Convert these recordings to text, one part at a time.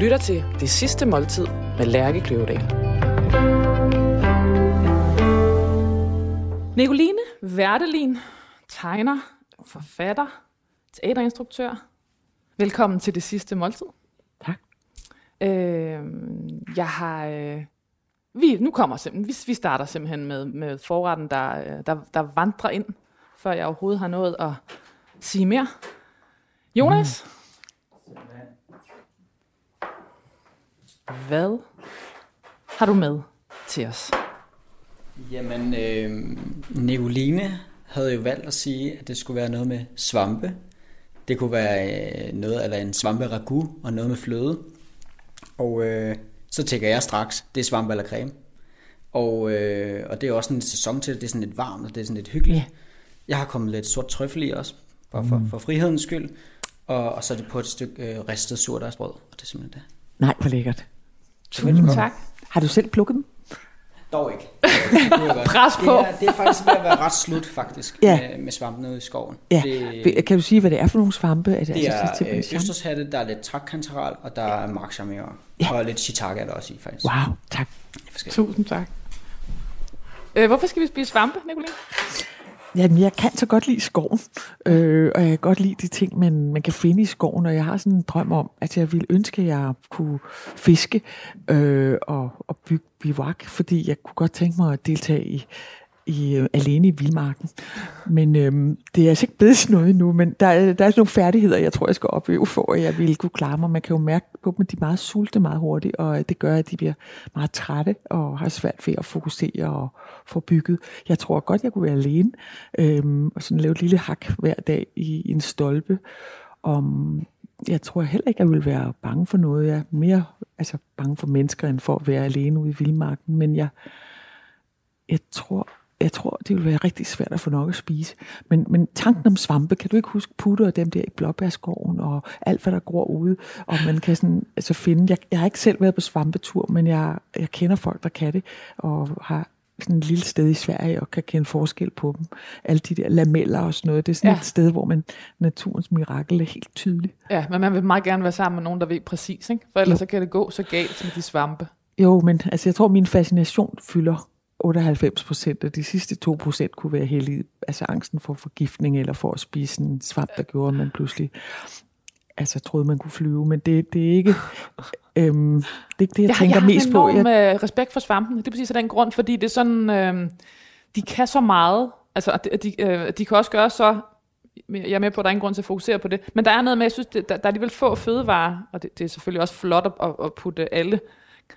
lytter til Det Sidste Måltid med Lærke Kløvedal. Nicoline Verdelin, tegner, forfatter, teaterinstruktør. Velkommen til Det Sidste Måltid. Tak. Øh, jeg har... Øh, vi, nu kommer simpelthen, vi, vi starter simpelthen med, med forretten, der, øh, der, der vandrer ind, før jeg overhovedet har nået at sige mere. Jonas? Hvad har du med til os? Jamen, øh, Nicoline havde jo valgt at sige, at det skulle være noget med svampe. Det kunne være øh, noget eller en svampe ragu og noget med fløde. Og øh, så tænker jeg straks, det er svampe eller creme. Og, øh, og det er også en sæson til det. Er sådan lidt varmt, og det er sådan lidt hyggeligt. Ja. Jeg har kommet lidt sort trøffel i også, bare for, for frihedens skyld. Og, og så er det på et stykke øh, ristet surdejsbrød, og det er simpelthen det. Nej, hvor lækkert. Velkommen. Tak. Har du selv plukket dem? Dog ikke. Det. Pres på. Det er, det er faktisk ved at være ret slut, faktisk, Ja. med, med svampen ude i skoven. Ja. Det, Kan du sige, hvad det er for nogle svampe? Er det, det altså, er øh, østershatte, der er lidt trakkantaral, og der er markcharmere. Ja. Og lidt shiitake er der også i, faktisk. Wow, tak. Tusind tak. Øh, hvorfor skal vi spise svampe, Nicoline? Jamen, jeg kan så godt lide skoven, øh, og jeg kan godt lide de ting, man, man kan finde i skoven, og jeg har sådan en drøm om, at jeg ville ønske, at jeg kunne fiske øh, og, og bygge bivak, fordi jeg kunne godt tænke mig at deltage i, i øh, alene i vildmarken. Men øh, det er altså ikke blevet sådan noget endnu, men der, der er nogle færdigheder, jeg tror, jeg skal opøve for at jeg vil kunne klare mig. Man kan jo mærke på dem, at de er meget sulte meget hurtigt, og det gør, at de bliver meget trætte og har svært ved at fokusere og få bygget. Jeg tror godt, jeg kunne være alene øh, og sådan lave et lille hak hver dag i, i en stolpe. Om, jeg tror heller ikke, jeg vil være bange for noget. Jeg er mere altså, bange for mennesker, end for at være alene ude i vildmarken. Men jeg, jeg tror, jeg tror, det vil være rigtig svært at få nok at spise. Men, men tanken om svampe, kan du ikke huske putter og dem der i blåbærskoven og alt, hvad der gror ude? Og man kan sådan, altså finde, jeg, jeg har ikke selv været på svampetur, men jeg, jeg kender folk, der kan det, og har sådan et lille sted i Sverige og kan kende forskel på dem. Alle de der lameller og sådan noget. Det er sådan Ja. et sted, hvor man naturens mirakel er helt tydelig. Ja, men man vil meget gerne være sammen med nogen, der ved præcis, ikke? For ellers Jo. så kan det gå så galt med de svampe. Jo, men altså, jeg tror, min fascination fylder 98 procent, og de sidste 2 procent kunne være heldig, altså angsten for forgiftning, eller for at spise en svamp, der gjorde, at man pludselig altså, troede, man kunne flyve. Men det, det er ikke øhm, det, er ikke det, jeg, jeg tænker jeg mest på. Jeg Jeg, har enorm respekt for svampen. Det er præcis af den grund, fordi det er sådan, øh, de kan så meget. Altså, de, de, øh, de kan også gøre så, jeg er med på, at der er ingen grund til at fokusere på det, men der er noget med, jeg synes, det, der, der er alligevel få fødevarer, og det, det er selvfølgelig også flot at, at putte alle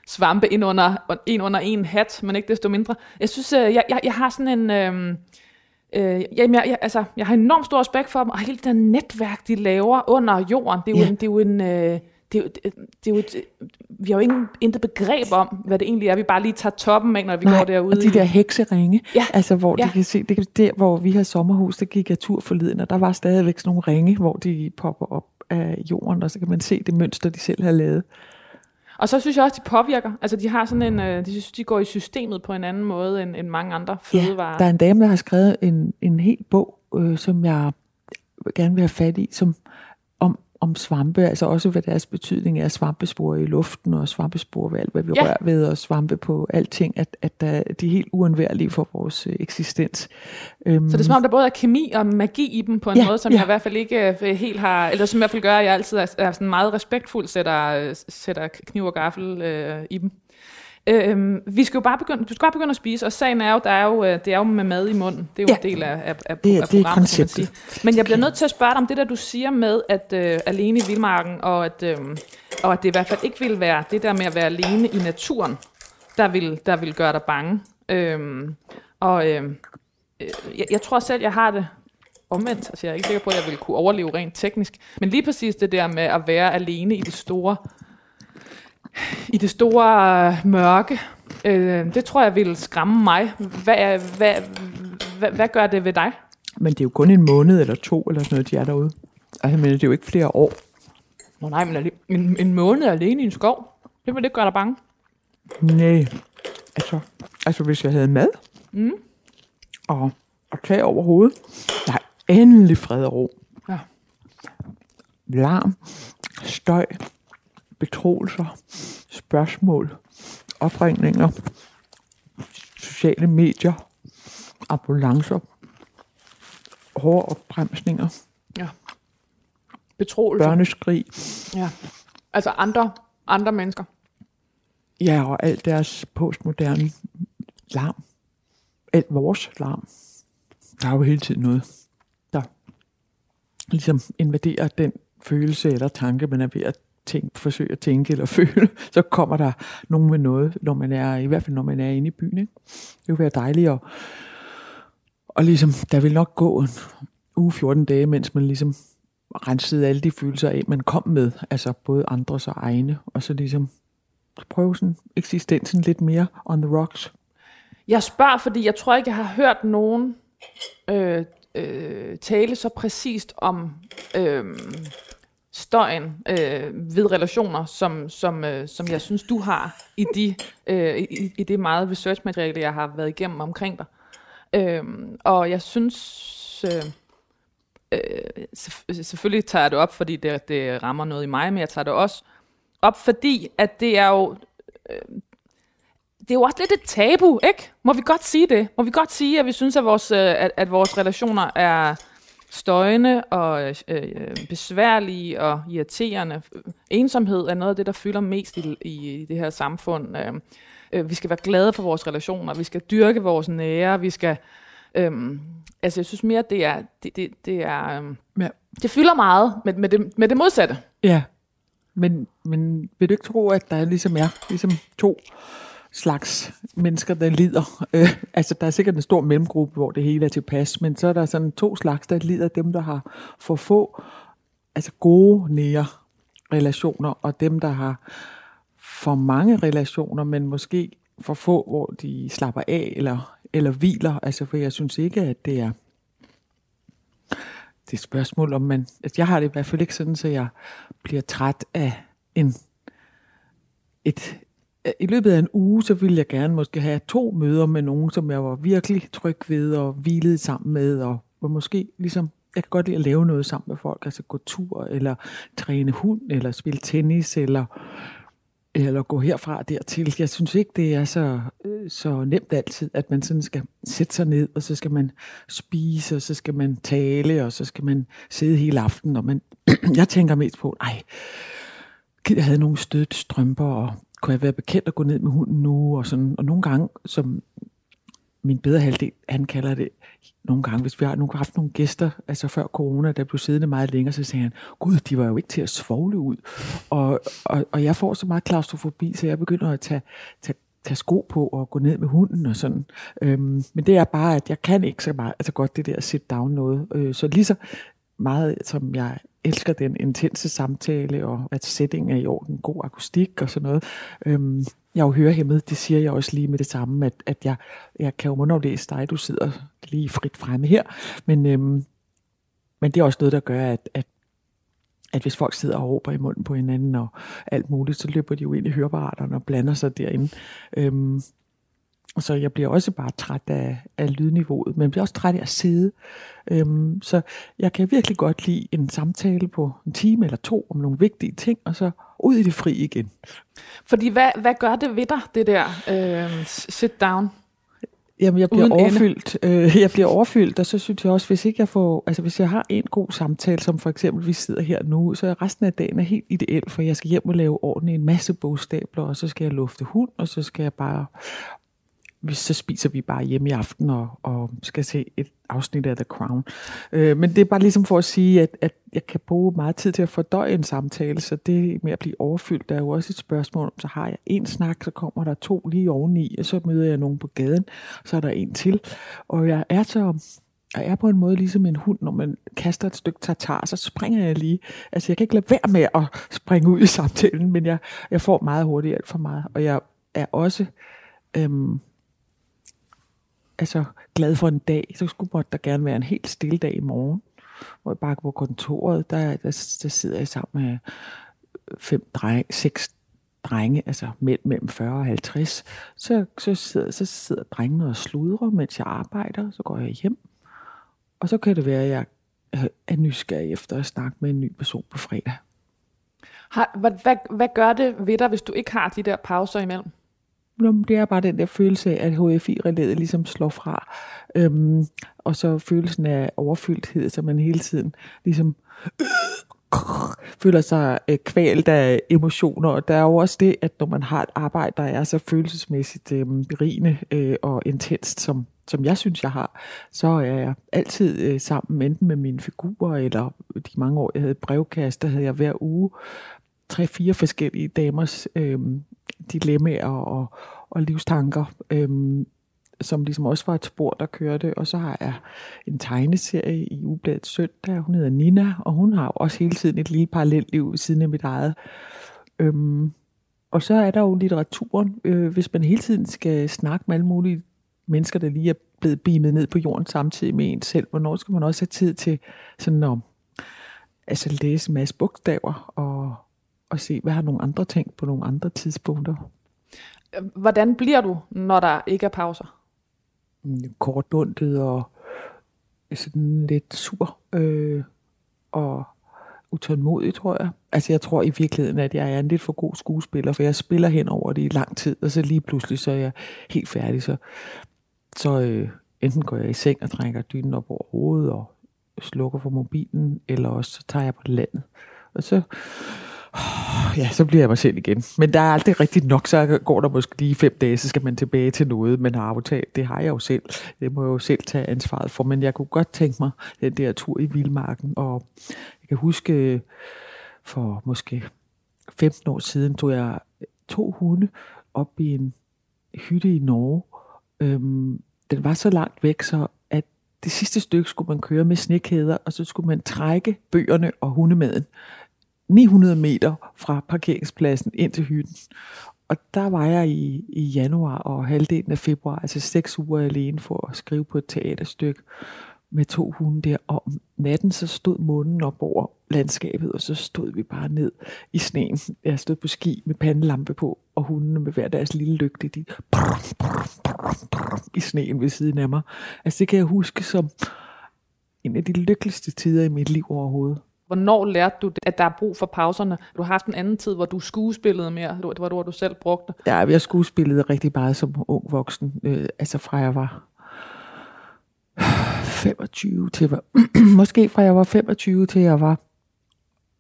svampe ind under, en under en hat, men ikke desto mindre. Jeg synes, øh, jeg, jeg, jeg har sådan en... Øh, Øh, jamen, jeg, jeg, altså, jeg har enormt stor respekt for dem, og hele det der netværk, de laver under jorden, det er jo Ja. en, det er jo en øh, det er jo, det, det er jo et, vi har jo ingen, intet begreb om, hvad det egentlig er. Vi bare lige tager toppen af, når vi går derude. og de der hekseringe, Ja, altså hvor ja. de kan se, det, er der hvor vi har sommerhus, der gik jeg tur forleden, og der var stadigvæk sådan nogle ringe, hvor de popper op af jorden, og så kan man se det mønster, de selv har lavet. Og så synes jeg også, de påvirker. Altså, de har sådan en, øh, de synes, de går i systemet på en anden måde, end, end mange andre fødevarer. Ja, der er en dame, der har skrevet en, en hel bog, øh, som jeg gerne vil have fat i, som om, om svampe, altså også hvad deres betydning er, svampespor i luften og svampespor ved alt, hvad vi Ja. rører ved, og svampe på alting, at, at der, de er helt uundværlige for vores øh, eksistens. Øhm, Så det er som om, der både er kemi og magi i dem på en Ja, måde, som ja. jeg i hvert fald ikke øh, helt har, eller som i hvert fald gør, at jeg altid er, er sådan meget respektfuld sætter, øh, sætter kniv og gaffel øh, i dem. Øhm, vi skal jo bare begynde, du skal bare begynde at spise, og sagen er jo, der er jo, øh, det er jo med mad i munden. Det er jo Ja. en del af, af, af, Det er- af det er programmet, kan man konceptet. Men jeg bliver nødt til at spørge dig om det der, du siger med, at øh, alene i vildmarken, og at, øh, og at det i hvert fald ikke vil være det der med at være alene i naturen, der vil, der vil gøre dig bange. Øhm, og øh, øh, jeg, jeg tror selv, jeg har det omvendt. Altså, jeg er ikke sikker på, at jeg vil kunne overleve rent teknisk. Men lige præcis det der med at være alene i det store, i det store øh, mørke, øh, det tror jeg vil skræmme mig. Hvad, hvad, hvad, hvad gør det ved dig? Men det er jo kun en måned eller to, eller sådan noget, de er derude. Altså, men det er jo ikke flere år. Nå nej, men en, en måned alene i en skov, det vil ikke gøre dig bange. Nej, altså, altså hvis jeg havde mad, Mm. og, og tag over hovedet, der er endelig fred og ro. Ja. Larm, støj, betroelser, spørgsmål, opringninger, sociale medier, ambulancer, hårde opbremsninger, Ja. Betroelse. børneskrig, Ja. Altså andre, andre mennesker. ja, og alt deres postmoderne larm. Alt vores larm. Der er jo hele tiden noget, der ligesom invaderer den følelse eller tanke, man er ved at tænke, forsøge at tænke eller føle. Så kommer der nogen med noget, når man er, i hvert fald når man er inde i byen. Ikke? Det vil være dejligt at, og ligesom, der vil nok gå en uge 14 dage, mens man ligesom rensede alle de følelser af, man kom med, altså både andres og egne, og så ligesom prøve sådan eksistensen lidt mere on the rocks. Jeg spørger, fordi jeg tror ikke, jeg har hørt nogen øh, øh, tale så præcist om øh, støjen øh, ved relationer, som, som, øh, som jeg synes, du har i, de, øh, i, i det meget researchmateriale, jeg har været igennem omkring dig. Øh, og jeg synes... Øh, øh, øh, selvfølgelig tager jeg det op, fordi det, det rammer noget i mig, men jeg tager det også op, fordi at det er jo øh, det er jo også lidt et tabu, ikke? Må vi godt sige det? Må vi godt sige, at vi synes, at vores, øh, at, at vores relationer er støjende og øh, øh, besværlige og irriterende? Ensomhed er noget af det, der fylder mest i, i det her samfund. Øh, øh, vi skal være glade for vores relationer, vi skal dyrke vores nære, vi skal... Øh, altså, jeg synes mere, det er... Det, det, det er øh, Ja. det fylder meget med, med, det, med det modsatte. Ja, men, men vil du ikke tro, at der ligesom er ligesom to slags mennesker, der lider? Øh, altså, der er sikkert en stor mellemgruppe, hvor det hele er tilpas, men så er der sådan to slags, der lider. Dem, der har for få altså gode nære relationer, og dem, der har for mange relationer, men måske for få, hvor de slapper af eller, eller hviler. Altså, for jeg synes ikke, at det er det er et spørgsmål, om man... Altså jeg har det i hvert fald ikke sådan, så jeg bliver træt af en... Et, Øh, I løbet af en uge, så ville jeg gerne måske have to møder med nogen, som jeg var virkelig tryg ved og hvilede sammen med, og var måske ligesom... Jeg kan godt lide at lave noget sammen med folk, altså gå tur, eller træne hund, eller spille tennis, eller eller gå herfra og dertil. Jeg synes ikke, det er så, øh, så nemt altid, at man sådan skal sætte sig ned, og så skal man spise, og så skal man tale, og så skal man sidde hele aftenen. Og man, jeg tænker mest på, nej, jeg havde nogle stødt strømper, og kunne jeg være bekendt at gå ned med hunden nu, og sådan. Og nogle gange, som min bedre halvdel, han kalder det nogle gange, hvis vi har nogle, haft nogle gæster, altså før corona, der blev siddende meget længere, så sagde han, gud, de var jo ikke til at svogle ud. Og, og, og jeg får så meget klaustrofobi, så jeg begynder at tage, tage, tage sko på og gå ned med hunden og sådan. Øhm, men det er bare, at jeg kan ikke så meget, altså godt det der sit down noget. Øh, så lige så meget, som jeg elsker den intense samtale, og at sætningen er i orden, god akustik og sådan noget. Øhm, jeg er jo hørehæmmet, det siger jeg også lige med det samme, at, at jeg, jeg kan jo mundaflæse dig, du sidder lige frit fremme her, men, øhm, men det er også noget, der gør, at, at, at hvis folk sidder og råber i munden på hinanden og alt muligt, så løber de jo ind i høreapparaterne og blander sig derinde. Øhm, så jeg bliver også bare træt af, af lydniveauet, men jeg bliver også træt af at sidde. Øhm, så jeg kan virkelig godt lide en samtale på en time eller to om nogle vigtige ting, og så ud i det fri igen. Fordi hvad, hvad gør det ved dig, det der øh, sit down? Jamen, jeg bliver Uden overfyldt. Øh, jeg bliver overfyldt, og så synes jeg også, hvis ikke jeg får, altså hvis jeg har en god samtale, som for eksempel vi sidder her nu, så er resten af dagen er helt ideel, for jeg skal hjem og lave ordentligt en masse bogstabler, og så skal jeg lufte hund, og så skal jeg bare, så spiser vi bare hjemme i aften og, og skal se et afsnit af The Crown. Øh, men det er bare ligesom for at sige, at, at jeg kan bruge meget tid til at fordøje en samtale, så det med at blive overfyldt, der er jo også et spørgsmål om, så har jeg en snak, så kommer der to lige oveni, og så møder jeg nogen på gaden, så er der en til. Og jeg er så jeg er på en måde ligesom en hund, når man kaster et stykke tartar, så springer jeg lige. Altså jeg kan ikke lade være med at springe ud i samtalen, men jeg, jeg får meget hurtigt alt for meget. Og jeg er også øhm, altså glad for en dag, så skulle måtte der gerne være en helt stille dag i morgen, hvor jeg bare går på kontoret, der, der, der sidder jeg sammen med fem drenge, seks drenge, altså mænd mellem 40 og 50, så, så, sidder, så sidder drengene og sludrer, mens jeg arbejder, så går jeg hjem, og så kan det være, at jeg er nysgerrig efter at snakke med en ny person på fredag. Har, hvad, hvad, hvad gør det ved dig, hvis du ikke har de der pauser imellem? Jamen, det er bare den der følelse af, at HFI-relæet ligesom slår fra. Øhm, og så følelsen af overfyldthed, så man hele tiden ligesom øh, føler sig øh, kvalt af emotioner. Og der er jo også det, at når man har et arbejde, der er så følelsesmæssigt øh, berigende øh, og intenst, som, som jeg synes, jeg har, så er jeg altid øh, sammen, enten med mine figurer, eller de mange år, jeg havde brevkast, der havde jeg hver uge tre-fire forskellige damers øh, dilemmaer og, og livstanker, øhm, som ligesom også var et spor, der kørte. Og så har jeg en tegneserie i Ubladet Søndag, hun hedder Nina, og hun har også hele tiden et lille parallelt liv siden af mit eget. Øhm, og så er der jo litteraturen. Øh, hvis man hele tiden skal snakke med alle mulige mennesker, der lige er blevet beamet ned på jorden samtidig med en selv, hvornår skal man også have tid til sådan at altså læse en masse bogstaver og, og se, hvad har nogle andre tænkt på nogle andre tidspunkter. Hvordan bliver du, når der ikke er pauser? kortlundet og sådan lidt sur øh, og utålmodig, tror jeg. Altså jeg tror i virkeligheden, at jeg er en lidt for god skuespiller, for jeg spiller hen over det i lang tid, og så lige pludselig, så er jeg helt færdig. Så, så øh, enten går jeg i seng og trækker dynen op over hovedet og slukker for mobilen, eller også så tager jeg på landet. Og så ja, så bliver jeg mig selv igen. Men der er aldrig rigtigt nok, så går der måske lige fem dage, så skal man tilbage til noget, man har aftalt. Det har jeg jo selv. Det må jeg jo selv tage ansvaret for. Men jeg kunne godt tænke mig den der tur i Vildmarken. Og jeg kan huske, for måske 15 år siden, tog jeg to hunde op i en hytte i Norge. Øhm, den var så langt væk, så at det sidste stykke skulle man køre med snekæder, og så skulle man trække bøgerne og hundemaden. 900 meter fra parkeringspladsen ind til hytten. Og der var jeg i, i januar og halvdelen af februar, altså seks uger alene for at skrive på et teaterstykke med to hunde der. Og om natten så stod månen op over landskabet, og så stod vi bare ned i sneen. Jeg stod på ski med pandelampe på, og hundene med hver deres lille lygte, de brum, brum, brum, brum, i sneen ved siden af mig. Altså det kan jeg huske som en af de lykkeligste tider i mit liv overhovedet. Hvornår lærte du, at der er brug for pauserne? Du har haft en anden tid, hvor du skuespillede mere. Det var det ord, du selv brugte. Ja, jeg skuespillede rigtig meget som ung voksen. Øh, altså fra jeg var 25 til jeg var, måske fra jeg var 25 til jeg var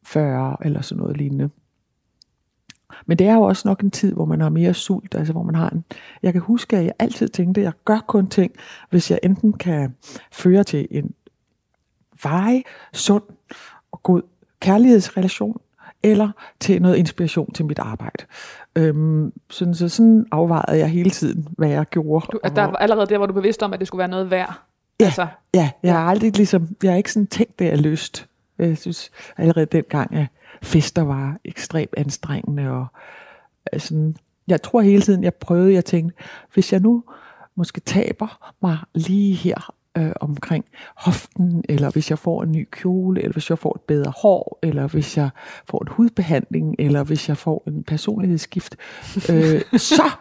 40 eller sådan noget lignende. Men det er jo også nok en tid, hvor man har mere sult, altså hvor man har en... Jeg kan huske, at jeg altid tænkte, at jeg gør kun ting, hvis jeg enten kan føre til en vej, sund og god kærlighedsrelation, eller til noget inspiration til mit arbejde. Øhm, sådan, så sådan afvejede jeg hele tiden, hvad jeg gjorde. Du, der, allerede der var du bevidst om, at det skulle være noget værd? Ja, altså. ja jeg har aldrig ligesom, jeg har ikke sådan tænkt det af lyst. Jeg synes allerede dengang, at fester var ekstremt anstrengende. Og, sådan, jeg tror hele tiden, jeg prøvede, jeg tænkte, hvis jeg nu måske taber mig lige her øh, omkring hoften, eller hvis jeg får en ny kjole, eller hvis jeg får et bedre hår, eller hvis jeg får en hudbehandling, eller hvis jeg får en personlighedsskift, øh, så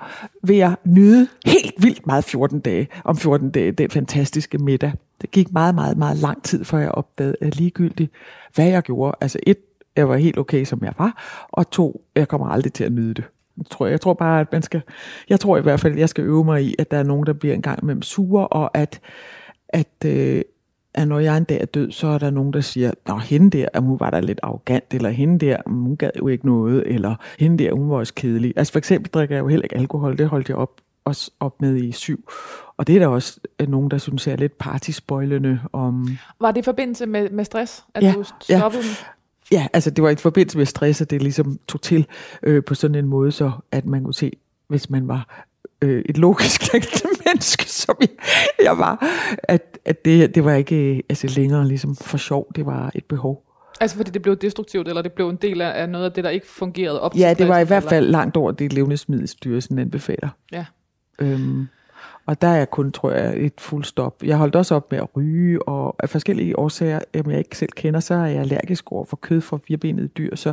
vil jeg nyde helt vildt meget 14 dage, om 14 dage, den fantastiske middag. Det gik meget, meget, meget lang tid, før jeg opdagede at ligegyldigt, hvad jeg gjorde. Altså et, jeg var helt okay, som jeg var, og to, jeg kommer aldrig til at nyde det. Jeg tror, jeg tror bare, at man skal, jeg tror i hvert fald, at jeg skal øve mig i, at der er nogen, der bliver en gang imellem sure, og at at, øh, at når jeg en dag er død, så er der nogen, der siger, Nå, hende der, hun var da lidt arrogant, eller hende der, hun gad jo ikke noget, eller hende der, hun var også kedelig. Altså for eksempel drikker jeg jo heller ikke alkohol, det holdt jeg op, også op med i syv. Og det er der også nogen, der synes er lidt partyspoilende om... Var det i forbindelse med, med stress, at ja, du stoppede? Ja. Ja, altså det var i forbindelse med stress, at det ligesom tog til øh, på sådan en måde, så at man kunne se, hvis man var øh, et logisk tænkende menneske, som jeg, jeg var, at, at det, det var ikke altså, længere ligesom for sjov, det var et behov. Altså fordi det blev destruktivt, eller det blev en del af noget af det, der ikke fungerede op Ja, det var i hvert fald langt over det, levnedsmiddelstyrelsen anbefaler. Ja. Øhm, og der er kun, tror jeg, et fuld stop. Jeg holdt også op med at ryge, og af forskellige årsager, som jeg ikke selv kender, så er jeg allergisk over for kød fra firebenede dyr. Så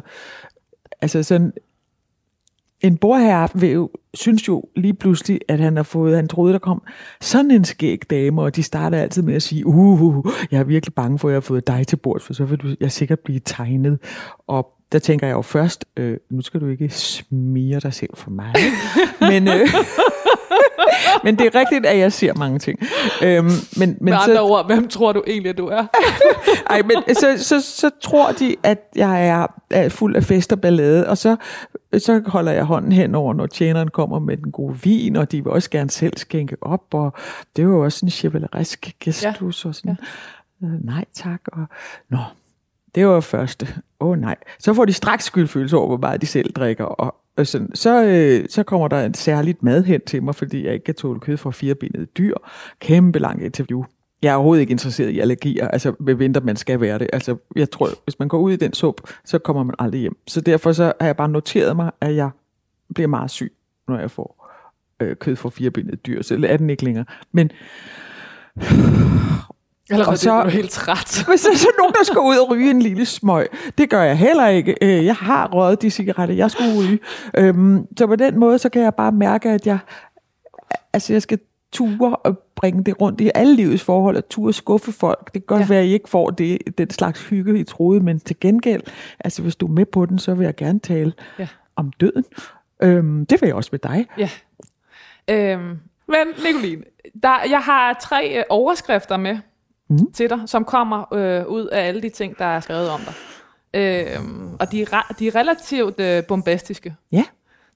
altså sådan, en borherre vil jo, synes jo lige pludselig, at han har fået, han troede, der kom sådan en skæg dame, og de starter altid med at sige, uh, uh, uh jeg er virkelig bange for, at jeg har fået dig til bord, for så vil du, jeg sikkert blive tegnet. Og der tænker jeg jo først, øh, nu skal du ikke smire dig selv for mig. men, øh, men det er rigtigt, at jeg ser mange ting. Øhm, men, men Med så, andre ord, hvem tror du egentlig, at du er? ej, men så, så, så tror de, at jeg er, er fuld af fest og ballade, og så, så holder jeg hånden hen over, når tjeneren kommer med den gode vin, og de vil også gerne selv skænke op, og det er jo også en chivalerisk gestus, ja. og sådan, ja. øh, nej tak, og nå, det var første. Åh oh, nej. Så får de straks skyldfølelse over, hvor meget de selv drikker. Og, og sådan. Så, øh, så kommer der en særligt mad hen til mig, fordi jeg ikke kan tåle kød fra firebenede dyr. Kæmpe lang interview. Jeg er overhovedet ikke interesseret i allergier, altså medmindre man skal være det. Altså, jeg tror, hvis man går ud i den sup, så kommer man aldrig hjem. Så derfor så har jeg bare noteret mig, at jeg bliver meget syg, når jeg får øh, kød fra firebenede dyr. Så er den ikke længere. Men eller Og så så- er helt træt. Hvis der er så nogen, der skal ud og ryge en lille smøg, det gør jeg heller ikke. Øh, Jeg har røget de cigaretter, jeg skulle ryge. Øhm, Så på den måde, så kan jeg bare mærke, at jeg, altså jeg skal ture og bringe det rundt i alle livets forhold, og ture skuffe folk. Det kan godt ja. være, at I ikke får det, den slags hygge, I troede, men til gengæld, altså hvis du er med på den, så vil jeg gerne tale Ja. om døden. Øhm, det vil jeg også med dig. Ja. Øhm, men Nicoline, der, jeg har tre øh, overskrifter med mm. til dig, som kommer øh, ud af alle de ting, der er skrevet om dig. Øhm, og de er, de er relativt øh, bombastiske. Ja.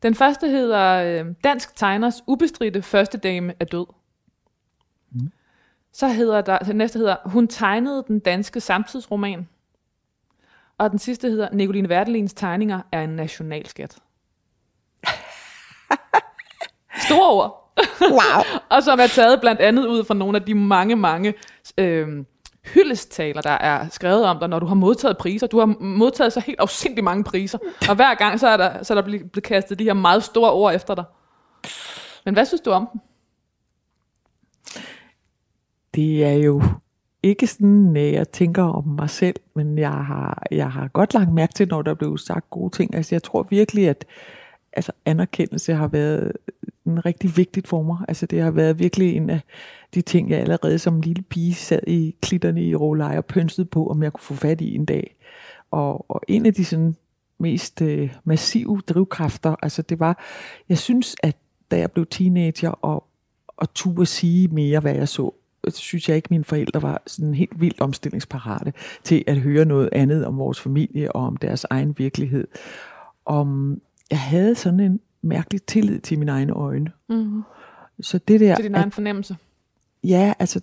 Den første hedder øh, Dansk Tegners ubestridte første dame er død. Mm. Så hedder der, den næste hedder Hun tegnede den danske samtidsroman. Og den sidste hedder Nicoline Werdelins tegninger er en nationalskat. Store ord. Wow. og som er taget blandt andet ud fra nogle af de mange, mange øh, hyldestaler, der er skrevet om dig, når du har modtaget priser. Du har modtaget så helt afsindig mange priser, og hver gang så er der, så er der blevet kastet de her meget store ord efter dig. Men hvad synes du om dem? det er jo ikke sådan, at jeg tænker om mig selv, men jeg har, jeg har godt lagt mærke til, når der blev sagt gode ting. Altså jeg tror virkelig, at altså, anerkendelse har været en rigtig vigtigt for mig. Altså det har været virkelig en af de ting, jeg allerede som lille pige sad i klitterne i Rålej og pønsede på, om jeg kunne få fat i en dag. Og, og en af de sådan mest øh, massive drivkræfter, altså det var, jeg synes, at da jeg blev teenager og, og turde sige mere, hvad jeg så, så synes jeg ikke, at mine forældre var sådan helt vildt omstillingsparate til at høre noget andet om vores familie og om deres egen virkelighed. Om jeg havde sådan en mærkelig tillid til mine egne øjne. Mm-hmm. Så det der, Til din egen fornemmelse. ja, altså,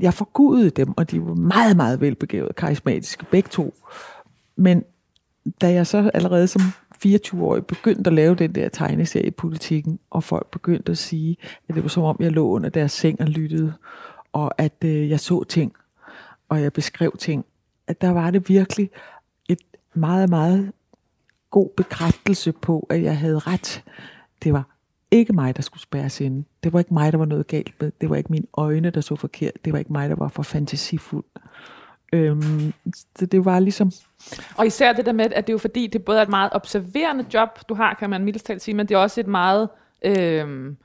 jeg forgudede dem, og de var meget, meget velbegavede, karismatiske, begge to. Men da jeg så allerede som 24-årig begyndte at lave den der tegneserie i politikken, og folk begyndte at sige, at det var som om, jeg lå under deres seng og lyttede, og at øh, jeg så ting, og jeg beskrev ting, at der var det virkelig et meget, meget god bekræftelse på, at jeg havde ret. Det var ikke mig, der skulle spærres inde. Det var ikke mig, der var noget galt med. Det var ikke mine øjne, der så forkert. Det var ikke mig, der var for fantasifuld. Øhm, så det var ligesom... Og især det der med, at det er jo fordi, det både er et meget observerende job, du har, kan man mildest talt sige, men det er også et meget, Øhm,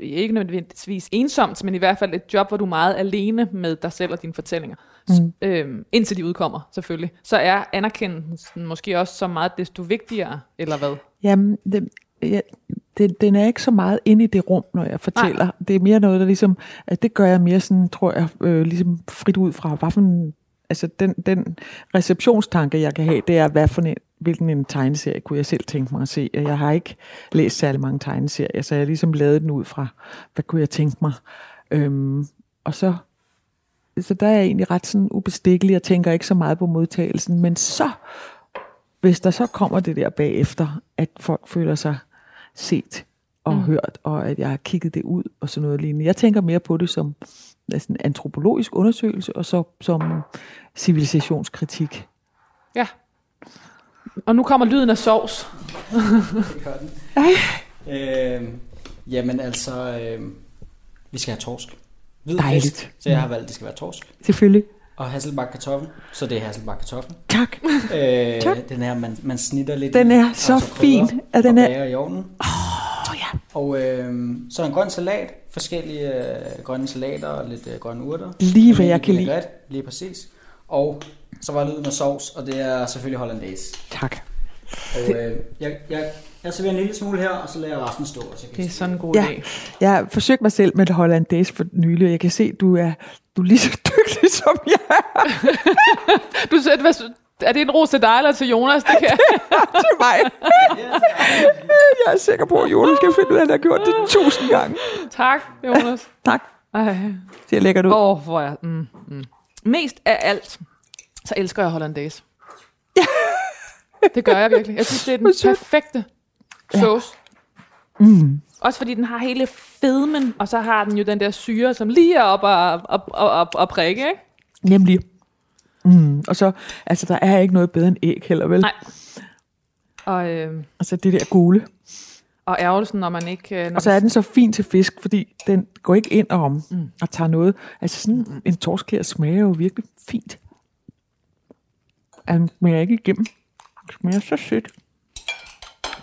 ikke nødvendigvis ensomt, men i hvert fald et job, hvor du er meget alene med dig selv og dine fortællinger. Mm. Øh, indtil de udkommer, selvfølgelig. Så er anerkendelsen måske også så meget desto vigtigere, eller hvad? Jamen, det, ja, det, den er ikke så meget inde i det rum, når jeg fortæller. Nej. Det er mere noget, der ligesom... At det gør jeg mere sådan, tror jeg, øh, ligesom frit ud fra, hvad for en, altså den, den receptionstanke, jeg kan have, det er, hvad for en, hvilken en tegneserie kunne jeg selv tænke mig at se. Jeg har ikke læst særlig mange tegneserier, så jeg har ligesom lavet den ud fra, hvad kunne jeg tænke mig. Øhm, og så, så der er jeg egentlig ret sådan ubestikkelig og tænker ikke så meget på modtagelsen. Men så, hvis der så kommer det der bagefter, at folk føler sig set og mm. hørt, og at jeg har kigget det ud og sådan noget lignende. Jeg tænker mere på det som altså en antropologisk undersøgelse, og så som civilisationskritik. Ja. Og nu kommer lyden af sovs. Det gør den. Øh, jamen altså, øh, vi skal have torsk. Hvid Dejligt. fisk, så jeg har valgt, at det skal være torsk. Selvfølgelig. Og hasselbak kartoffel, så det er hasselbak kartoffel. Tak. Øh, Tak. den her, man, man snitter lidt Den er så krydder, fin, at den er- i ovnen. Åh ja. Og øh, så en grøn salat, forskellige øh, grønne salater og lidt øh, grønne urter. Lige hvad jeg kan lide. Lige præcis. Og Så var lyden af sovs, og det er selvfølgelig hollandaise. Tak. Og øh, jeg, jeg, jeg serverer en lille smule her, og så lader jeg resten stå. Og så kan Det er sådan en god Ja. idé. Jeg har forsøgt mig selv med det hollandaise for nylig, og jeg kan se, du er, du er lige så dygtig som jeg er Du sagde, hvad, er det en ros til dig eller til Jonas? Det kan, til mig. Jeg er sikker på, at Jonas skal finde ud af, at han har gjort det tusind gange. tak, Jonas. Tak. Ej. Det ser lækkert ud. Åh, oh, hvor er mm, mm. Mest af alt, så elsker jeg hollandaise. det gør jeg virkelig. Jeg synes, det er den perfekte sauce. Mm. Også fordi den har hele fedmen, og så har den jo den der syre, som lige er op og, op, op, op, op prikke, ikke? Nemlig. Mm. Og så, altså, der er ikke noget bedre end æg heller, vel? Nej. Og, øh, Altså, det der gule. og ærgelsen, når man ikke... øh, Når Og så er den så fin til fisk, fordi den går ikke ind om mm. og tager noget. Altså sådan en torskær smager jo virkelig fint. Altså, Den smager ikke igennem. Den smager så sødt.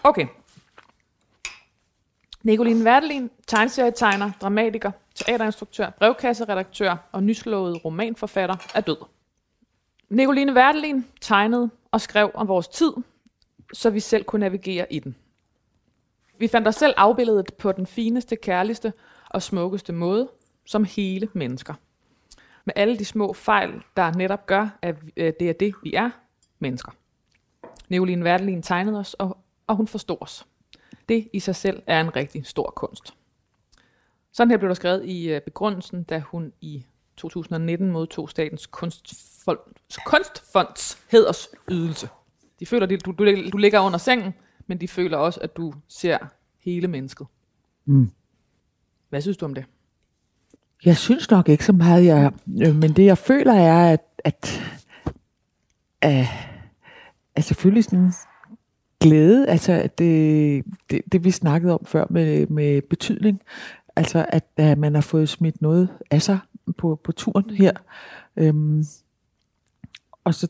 Okay. Nicoline Werdelin, tegneserietegner, dramatiker, teaterinstruktør, brevkasseredaktør og nyslået romanforfatter, er død. Nicoline Werdelin tegnede og skrev om vores tid, så vi selv kunne navigere i den. Vi fandt os selv afbildet på den fineste, kærligste og smukkeste måde, som hele mennesker. Med alle de små fejl, der netop gør, at øh, det er det, vi er, mennesker. Nicoline Werdelin tegnede os, og, og hun forstod os. Det i sig selv er en rigtig stor kunst. Sådan her blev der skrevet i øh, begrundelsen, da hun i 2019 modtog Statens Kunstfond, Kunstfonds hædersydelse. De føler, at du, du, du ligger under sengen, men de føler også, at du ser hele mennesket. Mm. Hvad synes du om det? Jeg synes nok ikke så meget, jeg, øh, men det jeg føler er, at, at, at, at selvfølgelig sådan glæde, altså at det, det, det vi snakkede om før med, med betydning, altså at, at man har fået smidt noget af sig på, på turen her. Øhm, og så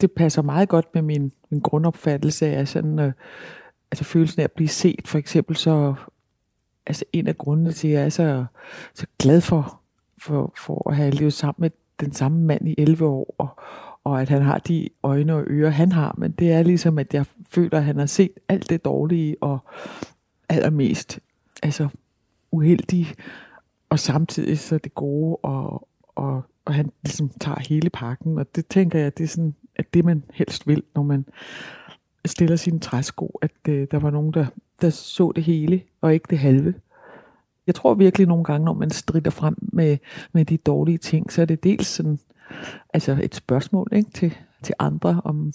det passer meget godt med min, min grundopfattelse af sådan, øh, altså følelsen af at blive set, for eksempel så, altså en af grundene til, at jeg er så, så glad for, for, for at have levet sammen med den samme mand i 11 år, og, og at han har de øjne og ører, han har, men det er ligesom, at jeg føler, at han har set alt det dårlige, og allermest altså uheldige, og samtidig så det gode, og, og, og han ligesom tager hele pakken, og det tænker jeg, det er sådan, at det man helst vil, når man stiller sine træsko, at øh, der var nogen, der, der så det hele, og ikke det halve. Jeg tror virkelig nogle gange, når man strider frem med, med de dårlige ting, så er det dels sådan, altså et spørgsmål ikke, til, til andre, om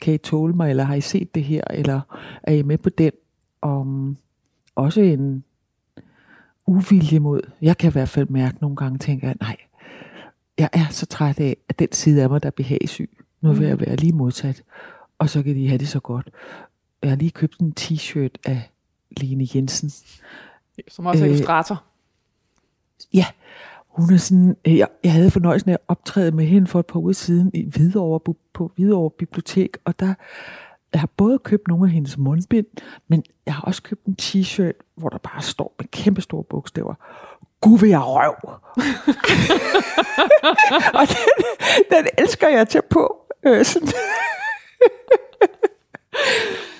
kan I tåle mig, eller har I set det her, eller er I med på den? Om også en uvilje mod, jeg kan i hvert fald mærke nogle gange, tænker jeg, nej, jeg er så træt af, at den side af mig, der er behagesyg, nu vil jeg være lige modsat, og så kan de have det så godt. Jeg har lige købt en t-shirt af Lene Jensen, Som også er Øh, illustrator. Ja, hun er sådan, øh, jeg, jeg havde fornøjelsen af at optræde med hende for et par uger siden i Hvidovre, på Hvidovre Bibliotek, og der jeg har både købt nogle af hendes mundbind, men jeg har også købt en t-shirt, hvor der bare står med kæmpe store bogstaver, Gud vil jeg røv. og den, den elsker jeg til på. Øh, sådan.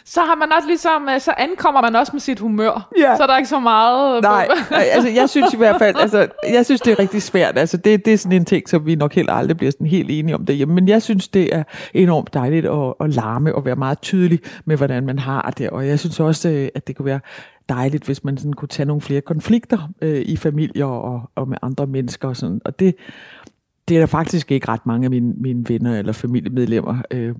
Så har man også ligesom, øh, så ankommer man også med sit humør. Ja. Så er der ikke så meget... øh, Nej, nej, altså jeg synes i hvert fald, altså jeg synes det er rigtig svært. Altså det, det er sådan en ting, som vi nok heller aldrig bliver sådan helt enige om derhjemme. Men jeg synes det er enormt dejligt at, at larme og være meget tydelig med, hvordan man har det. Og jeg synes også, øh, at det kunne være dejligt, hvis man sådan kunne tage nogle flere konflikter øh, i familier og, og med andre mennesker og sådan. Og det, det er der faktisk ikke ret mange af mine, mine venner eller familiemedlemmer, øh,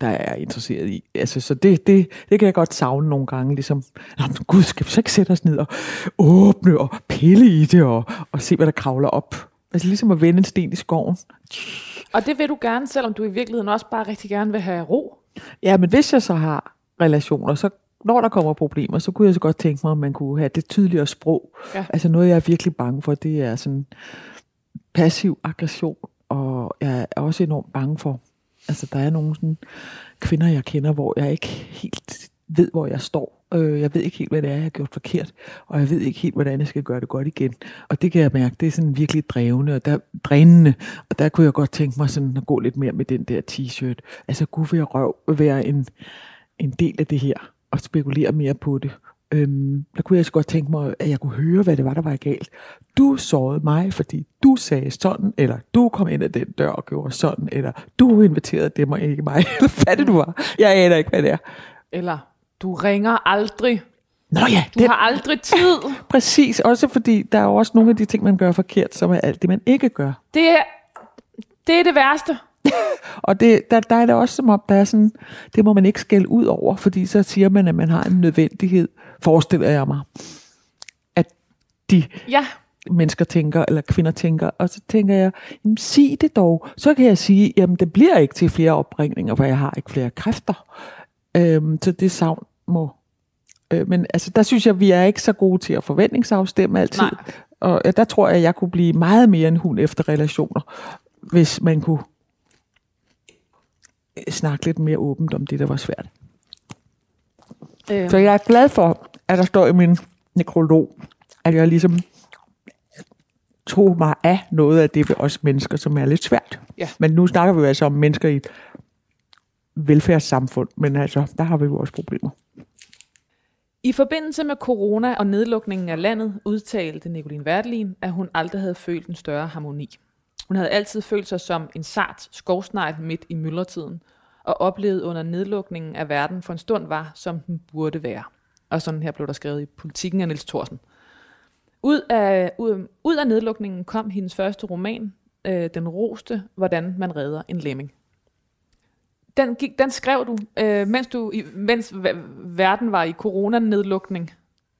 der er interesseret i. Altså, så det, det, det kan jeg godt savne nogle gange. Ligesom, men gud, skal vi så ikke sætte os ned og åbne og pille i det og, og se, hvad der kravler op? Altså ligesom at vende en sten i skoven. Og det vil du gerne, selvom du i virkeligheden også bare rigtig gerne vil have ro. Ja, men hvis jeg så har relationer, så når der kommer problemer, så kunne jeg så godt tænke mig, at man kunne have det tydeligere sprog. Ja. Altså noget, jeg er virkelig bange for, det er sådan passiv aggression, og jeg er også enormt bange for, altså der er nogle sådan kvinder, jeg kender, hvor jeg ikke helt ved, hvor jeg står. Øh, jeg ved ikke helt, hvad det er, jeg har gjort forkert, og jeg ved ikke helt, hvordan jeg skal gøre det godt igen. Og det kan jeg mærke, det er sådan virkelig drevende og der, drænende, og der kunne jeg godt tænke mig sådan at gå lidt mere med den der t-shirt. Altså, gud vil jeg røv være en, en del af det her, og spekulere mere på det. Øhm, der kunne jeg så godt tænke mig, at jeg kunne høre, hvad det var, der var galt. Du sårede mig, fordi du sagde sådan, eller du kom ind ad den dør og gjorde sådan, eller du inviterede dem og ikke mig, eller hvad det du var. Jeg aner ikke, hvad det er. Eller, du ringer aldrig. Nå ja, Du har aldrig tid. præcis. Også fordi, der er jo også nogle af de ting, man gør forkert, som er alt det, man ikke gør. Det er det, er det værste. Og det, der, der er det også som om, der er sådan, det må man ikke skælde ud over, fordi så siger man, at man har en nødvendighed, forestiller jeg mig, at de Ja, mennesker tænker, eller kvinder tænker, og så tænker jeg, jamen sig det dog. Så kan jeg sige, jamen det bliver ikke til flere opringninger, for jeg har ikke flere kræfter. Øhm, så det savn må... Øh, men altså, der synes jeg, vi er ikke så gode til at forventningsafstemme altid. Nej. Og ja, der tror jeg, jeg kunne blive meget mere en hund efter relationer, hvis man kunne øh, snakke lidt mere åbent om det, der var svært. øh, Så jeg er glad for, at der står i min nekrolog, at jeg ligesom tog mig af noget af det ved os mennesker, som er lidt svært. Ja. Men nu snakker vi jo altså om mennesker i et velfærdssamfund, men altså, der har vi jo også problemer. I forbindelse med corona og nedlukningen af landet udtalte Nicoline Wertelin, at hun aldrig havde følt en større harmoni. Hun havde altid følt sig som en sart skovsnegl midt i myldretiden, og oplevet under nedlukningen af verden for en stund var, som den burde være. Og sådan her blev der skrevet i politikken af Niels Thorsen. Ud af, ud, ud af nedlukningen kom hendes første roman, øh, Den roste, hvordan man redder en lemming. Den, gik, den skrev du, øh, mens, du i, mens verden var i coronanedlukning.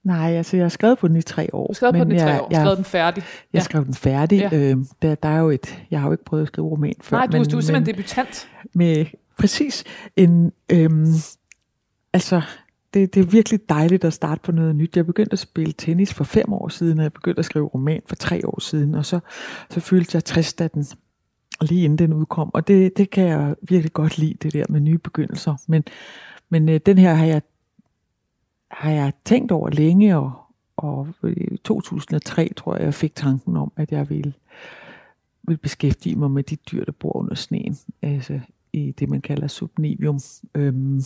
Nej, altså jeg har skrevet på den i tre år. Du skrev på den i tre jeg, år, Jeg, skrev den færdig. jeg ja. skrev den færdig. Ja. Øh, der, der er jo et, jeg har jo ikke prøvet at skrive roman før. Nej, du, men, du er simpelthen men, debutant. med præcis en, øhm, altså det, det er virkelig dejligt at starte på noget nyt. Jeg begyndte at spille tennis for fem år siden, og jeg begyndte at skrive roman for tre år siden, og så, så følte jeg 60, da den lige inden den udkom. Og det, det kan jeg virkelig godt lide, det der med nye begyndelser. Men, men øh, den her har jeg, har jeg tænkt over længe, og, og øh, i 2003 tror jeg, jeg fik tanken om, at jeg ville, ville beskæftige mig med de dyr, der bor under sneen. Altså i det, man kalder subnivium. Øhm,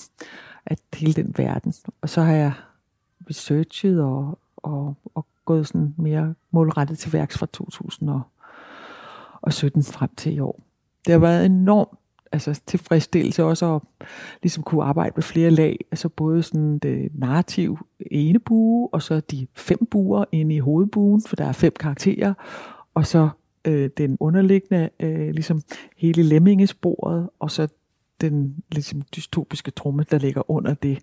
at hele den verden. Og så har jeg researchet og, og, og gået sådan mere målrettet til værks fra 2017 frem til i år. Det har været enormt altså tilfredsstillelse også at ligesom kunne arbejde med flere lag, altså både sådan det narrativ ene bue, og så de fem buer inde i hovedbuen, for der er fem karakterer, og så øh, den underliggende, øh, ligesom hele lemmingesporet, og så den ligesom dystopiske tromme, der ligger under det.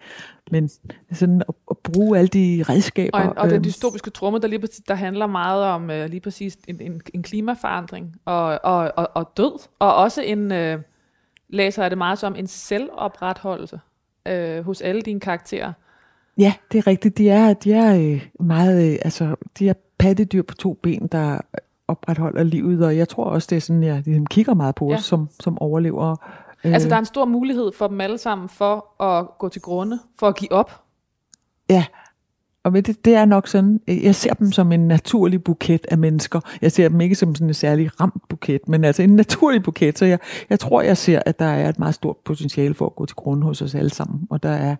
Men sådan at, at bruge alle de redskaber. Og, og den øhm, dystopiske tromme, der, lige præcis, der handler meget om øh, lige præcis en, en, en klimaforandring og, og, og, og død. Og også en, øh, læser jeg det meget som, en selvopretholdelse øh, hos alle dine karakterer. Ja, det er rigtigt. De er, de er øh, meget, øh, altså, de er pattedyr på to ben, der opretholder livet, og jeg tror også, det er sådan, jeg ligesom kigger meget på Ja. os som, som overlever. Øh, Altså, der er en stor mulighed for dem alle sammen for at gå til grunde, for at give op. Ja, og men det, det er nok sådan, øh, jeg ser dem som en naturlig buket af mennesker. Jeg ser dem ikke som sådan en særlig ramt buket, men altså en naturlig buket. Så jeg, jeg tror, jeg ser, at der er et meget stort potentiale for at gå til grunde hos os alle sammen. Og der er,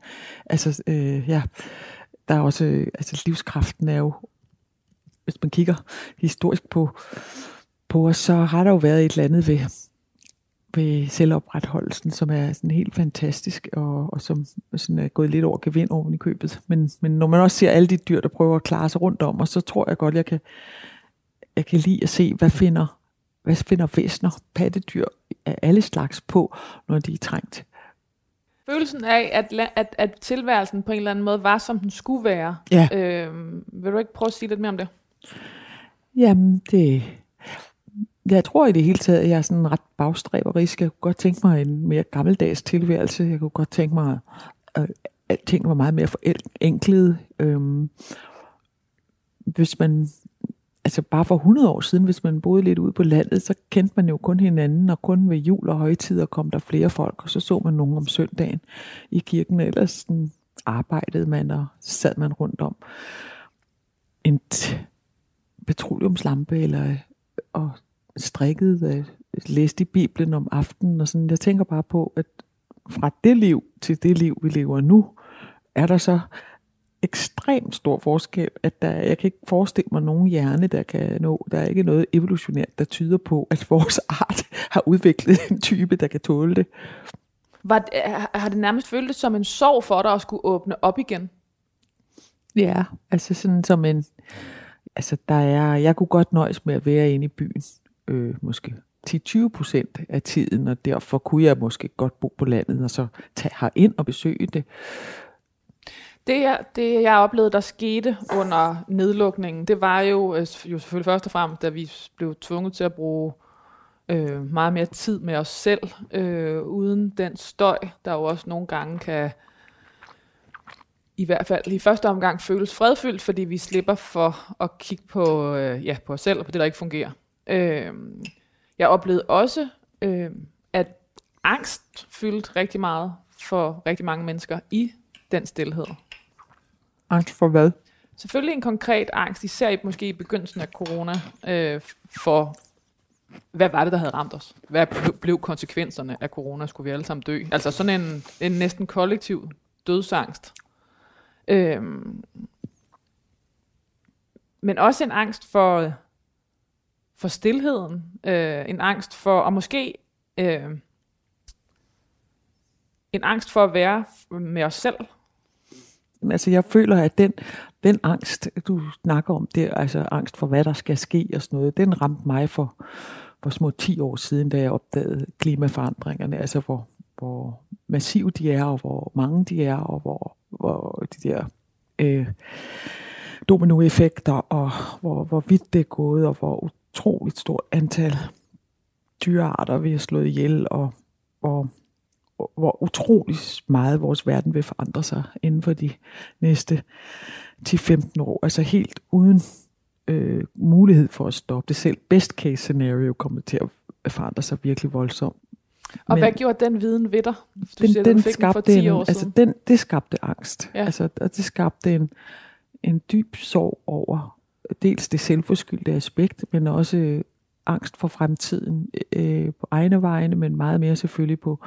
altså, øh, ja, der er også, øh, altså livskraften er jo, hvis man kigger historisk på, på os, så har der jo været et eller andet ved, ved selvopretholdelsen, som er sådan helt fantastisk, og, og som sådan er gået lidt over gevind oven i købet. Men, men når man også ser alle de dyr, der prøver at klare sig rundt om, og så tror jeg godt, jeg kan, jeg kan lide at se, hvad finder, hvad finder væsner, pattedyr af alle slags på, når de er trængt. Følelsen af, at, at, at tilværelsen på en eller anden måde var, som den skulle være. Ja. Øh, vil du ikke prøve at sige lidt mere om det? Jamen, det... Jeg tror i det hele taget, at jeg er sådan ret bagstræberisk. Jeg kunne godt tænke mig en mere gammeldags tilværelse. Jeg kunne godt tænke mig, øh, at ting var meget mere forenklet. Øhm, hvis man, altså bare for 100 år siden, hvis man boede lidt ude på landet, så kendte man jo kun hinanden, og kun ved jul og højtider kom der flere folk, og så så man nogen om søndagen i kirken, ellers sådan, arbejdede man, og sad man rundt om en t- petroleumslampe, eller og strikkede, øh, læste i Bibelen om aftenen, og sådan. Jeg tænker bare på, at fra det liv til det liv, vi lever nu, er der så ekstremt stor forskel, at der, jeg kan ikke forestille mig nogen hjerne, der kan nå. Der er ikke noget evolutionært, der tyder på, at vores art har udviklet en type, der kan tåle det. Var, det- har det nærmest føltes som en sorg for dig at skulle åbne op igen? Ja, altså sådan som en... Altså der er... Jeg kunne godt nøjes med at være inde i byen. Øh, måske 10-20 procent af tiden, og derfor kunne jeg måske godt bo på landet, og så tage her ind og besøge det. Det, jeg- det jeg oplevede, der skete under nedlukningen, det var jo, øh, jo selvfølgelig først og fremmest, da vi blev tvunget til at bruge øh, meget mere tid med os selv, øh, uden den støj, der jo også nogle gange kan, i hvert fald i første omgang, føles fredfyldt, fordi vi slipper for at kigge på, øh, ja, på os selv og på det, der ikke fungerer. Øh, jeg oplevede også, øh, at angst fyldte rigtig meget for rigtig mange mennesker i den stillhed. Angst for hvad? Selvfølgelig en konkret angst, især i, måske i begyndelsen af corona, øh, for hvad var det, der havde ramt os? Hvad ble- blev konsekvenserne af corona? Skulle vi alle sammen dø? Altså sådan en, en næsten kollektiv dødsangst. Øhm, men også en angst for, for stillheden. Øh, en angst for, og måske øh, en angst for at være med os selv. Altså jeg føler, at den, den angst, du snakker om, det er altså angst for, hvad der skal ske og sådan noget, den ramte mig for, for små 10 år siden, da jeg opdagede klimaforandringerne, altså hvor, hvor massive de er, og hvor mange de er, og hvor, hvor de der øh, dominoeffekter, og hvor, hvor vidt det er gået, og hvor utroligt stort antal dyrearter vi har slået ihjel, og hvor hvor utroligt meget vores verden vil forandre sig inden for de næste 10-15 år. Altså helt uden øh, mulighed for at stoppe det. Selv best case scenario kommer til at forandre sig virkelig voldsomt. Og Men- hvad gjorde den viden ved dig? Du den, siger, den du fik den for 10 skabte en, år altså siden. den, det skabte angst. Ja. Altså, og det skabte en, en dyb sorg over dels det selvforskyldte aspekt, men også øh, angst for fremtiden øh, på egne vegne, men meget mere selvfølgelig på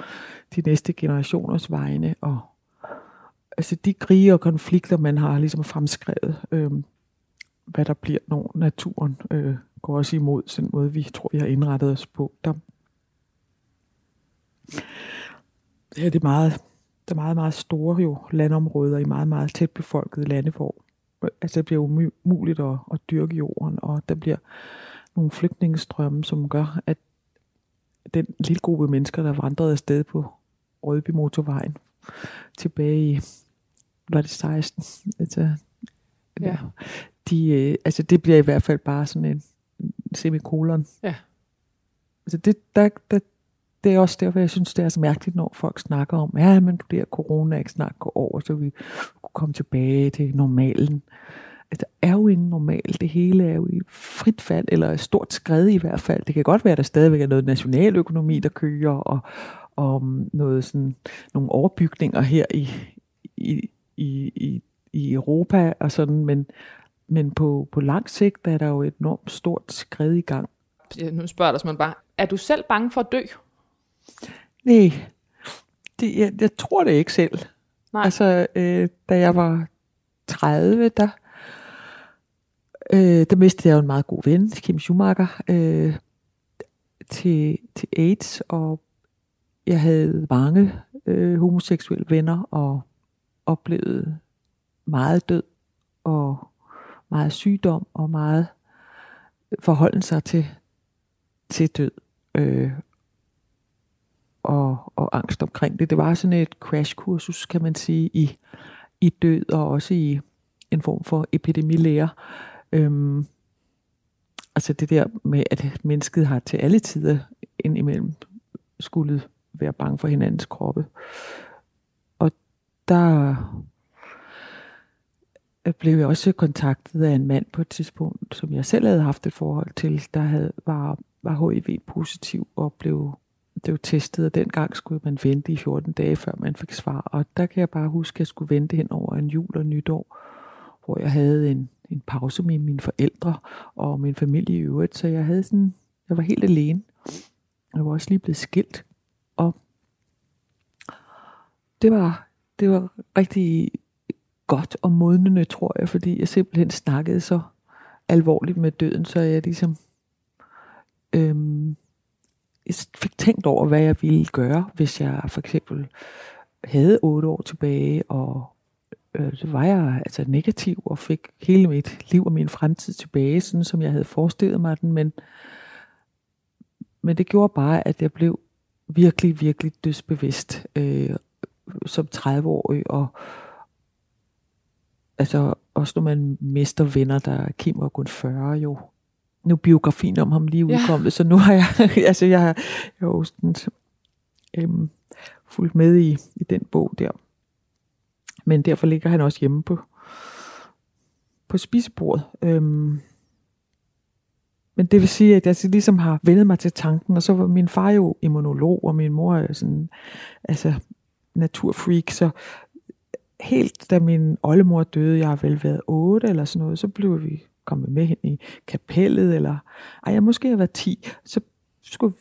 de næste generationers vegne. Og altså de krige og konflikter, man har ligesom fremskrevet, øh, hvad der bliver, når naturen øh, går os imod, sådan en måde, vi tror, vi har indrettet os på. Der, ja, det er meget, der er meget, meget store jo landområder i meget, meget tæt befolkede lande, hvor altså, det bliver umuligt at, at dyrke jorden, og der bliver nogle flygtningestrømme, som gør, at den lille gruppe mennesker, der vandrede afsted på Rødby Motorvejen tilbage i, var det 16? Altså, Ja. De, øh, altså det bliver i hvert fald bare sådan en semikolon. Ja. Altså det, der, der, det er også derfor, jeg synes, det er så mærkeligt, når folk snakker om, ja, men det der corona ikke snart går over, så vi kunne komme tilbage til normalen. Altså, der er jo ingen normal. Det hele er jo i frit fald, eller et stort skred i hvert fald. Det kan godt være, at der stadigvæk er noget nationaløkonomi, der kører, og, og um, noget sådan, nogle overbygninger her i, i, i, i, i Europa, og sådan, men, men på, på lang sigt er der jo et enormt stort skred i gang. Ja, Nu spørger der man bare, er du selv bange for at dø? Nej, det, jeg, jeg tror det ikke selv. Nej. Altså, øh, da jeg var 30, der, øh, der mistede jeg jo en meget god ven, Kim Schumacher, øh, til, til AIDS, og jeg havde mange øh, homoseksuelle venner, og oplevede meget død, og meget sygdom, og meget forholden sig til, til død. Øh, og, og angst omkring det. Det var sådan et crashkursus, kan man sige, i, i død og også i en form for epidemilære. Øhm, altså det der med, at mennesket har til alle tider indimellem skulle være bange for hinandens kroppe. Og der blev jeg også kontaktet af en mand på et tidspunkt, som jeg selv havde haft et forhold til, der havde, var, var HIV-positiv og blev blev testet, og dengang skulle man vente i 14 dage, før man fik svar. Og der kan jeg bare huske, at jeg skulle vente hen over en jul og nytår, hvor jeg havde en, en pause med mine forældre og min familie i øvrigt, så jeg havde sådan, jeg var helt alene. Jeg var også lige blevet skilt, og det var, det var rigtig godt og modnende, tror jeg, fordi jeg simpelthen snakkede så alvorligt med døden, så jeg ligesom øhm, fik tænkt over, hvad jeg ville gøre, hvis jeg for eksempel havde otte år tilbage, og øh, så var jeg altså negativ og fik hele mit liv og min fremtid tilbage, sådan som jeg havde forestillet mig den, men, men det gjorde bare, at jeg blev virkelig, virkelig dødsbevidst øh, som 30-årig, og altså også når man mister venner, der Kim og kun 40 jo, nu biografien om ham lige udkommet, ja. så nu har jeg, altså jeg har jo sådan, øhm, fulgt med i, i den bog der. Men derfor ligger han også hjemme på, på spisebordet. Øhm, men det vil sige, at jeg ligesom har vendet mig til tanken, og så var min far jo immunolog, og min mor er sådan, altså naturfreak, så helt da min oldemor døde, jeg har vel været otte eller sådan noget, så blev vi kommet med hen i kapellet, eller ej, jeg måske har været 10, så skulle,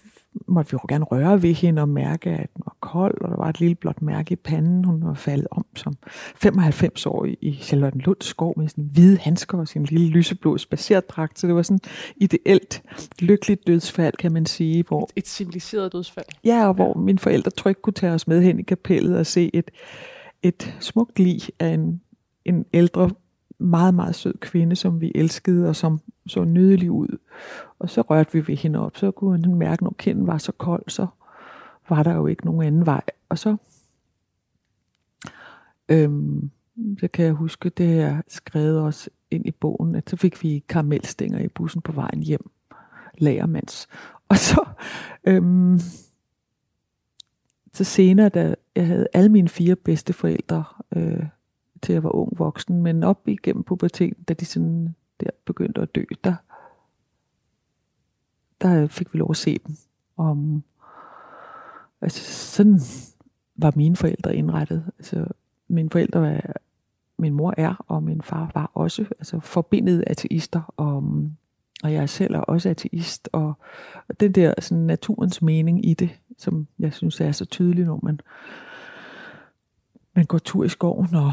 måtte vi jo gerne røre ved hende og mærke, at den var kold, og der var et lille blåt mærke i panden. Hun var faldet om som 95 år i Charlotte skov med sådan hvide handsker og sin lille lyseblå spacerdragt. Så det var sådan ideelt lykkeligt dødsfald, kan man sige. Hvor, et civiliseret dødsfald. Ja, og hvor ja. mine forældre trygt kunne tage os med hen i kapellet og se et, et smukt lig af en, en ældre meget, meget sød kvinde, som vi elskede, og som så nydelig ud. Og så rørte vi ved hende op, så kunne hun mærke, når kinden var så kold, så var der jo ikke nogen anden vej. Og så, øhm, så kan jeg huske, det her skrevet også ind i bogen, at så fik vi karamelstænger i bussen på vejen hjem, lagermands. Og så, øhm, så senere, da jeg havde alle mine fire bedste forældre øh, til jeg var ung voksen, men op igennem puberteten, da de sådan der begyndte at dø, der, der fik vi lov at se dem. Om, altså sådan var mine forældre indrettet. Altså, mine forældre var, min mor er, og min far var også, altså forbindet ateister, og, og jeg selv er også ateist, og, og den der sådan naturens mening i det, som jeg synes er så tydelig, når man, man går tur i skoven, og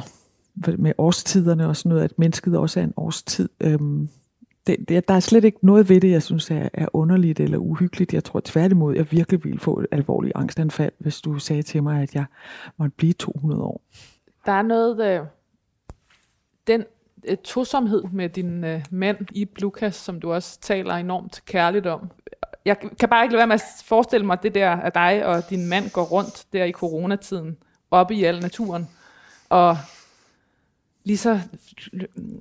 med årstiderne og sådan noget, at mennesket også er en årstid. Øhm, det, det, der er slet ikke noget ved det, jeg synes er, er underligt eller uhyggeligt. Jeg tror tværtimod, jeg virkelig ville få et alvorligt angstanfald, hvis du sagde til mig, at jeg måtte blive 200 år. Der er noget, øh, den øh, tosomhed med din øh, mand i Lukas, som du også taler enormt kærligt om. Jeg kan bare ikke lade være med at forestille mig det der, at dig og din mand går rundt der i coronatiden, oppe i al naturen, og lige så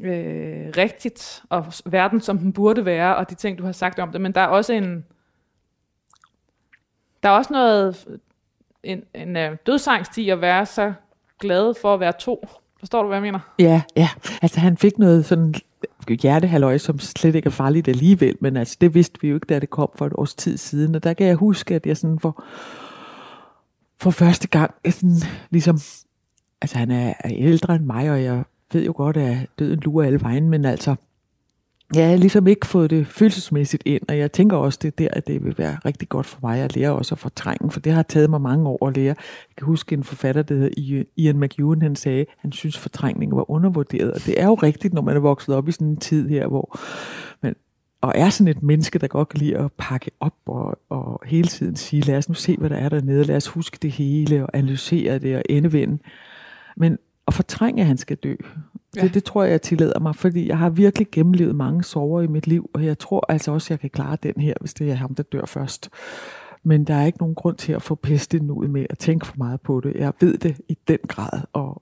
øh, rigtigt, og verden som den burde være, og de ting, du har sagt om det, men der er også en, der er også noget, en, en øh, dødsangst i at være så glad for at være to. Forstår du, hvad jeg mener? Ja, ja. Altså han fik noget sådan hjertehaløj, som slet ikke er farligt alligevel, men altså det vidste vi jo ikke, da det kom for et års tid siden, og der kan jeg huske, at jeg sådan for, for første gang sådan, ligesom altså han er, ældre end mig, og jeg ved jo godt, at døden lurer alle vejen, men altså, jeg har ligesom ikke fået det følelsesmæssigt ind, og jeg tænker også, det er der, at det vil være rigtig godt for mig at lære også at fortrænge, for det har taget mig mange år at lære. Jeg kan huske en forfatter, der hedder Ian McEwan, han sagde, han synes fortrængning var undervurderet, og det er jo rigtigt, når man er vokset op i sådan en tid her, hvor man og er sådan et menneske, der godt kan lide at pakke op og, og hele tiden sige, lad os nu se, hvad der er dernede, lad os huske det hele og analysere det og endevende. Men at fortrænge, at han skal dø. Ja. Det, det tror jeg, jeg tillader mig, fordi jeg har virkelig gennemlevet mange sorger i mit liv, og jeg tror altså også, jeg kan klare den her, hvis det er ham, der dør først. Men der er ikke nogen grund til at få pestet ud med at tænke for meget på det. Jeg ved det i den grad, og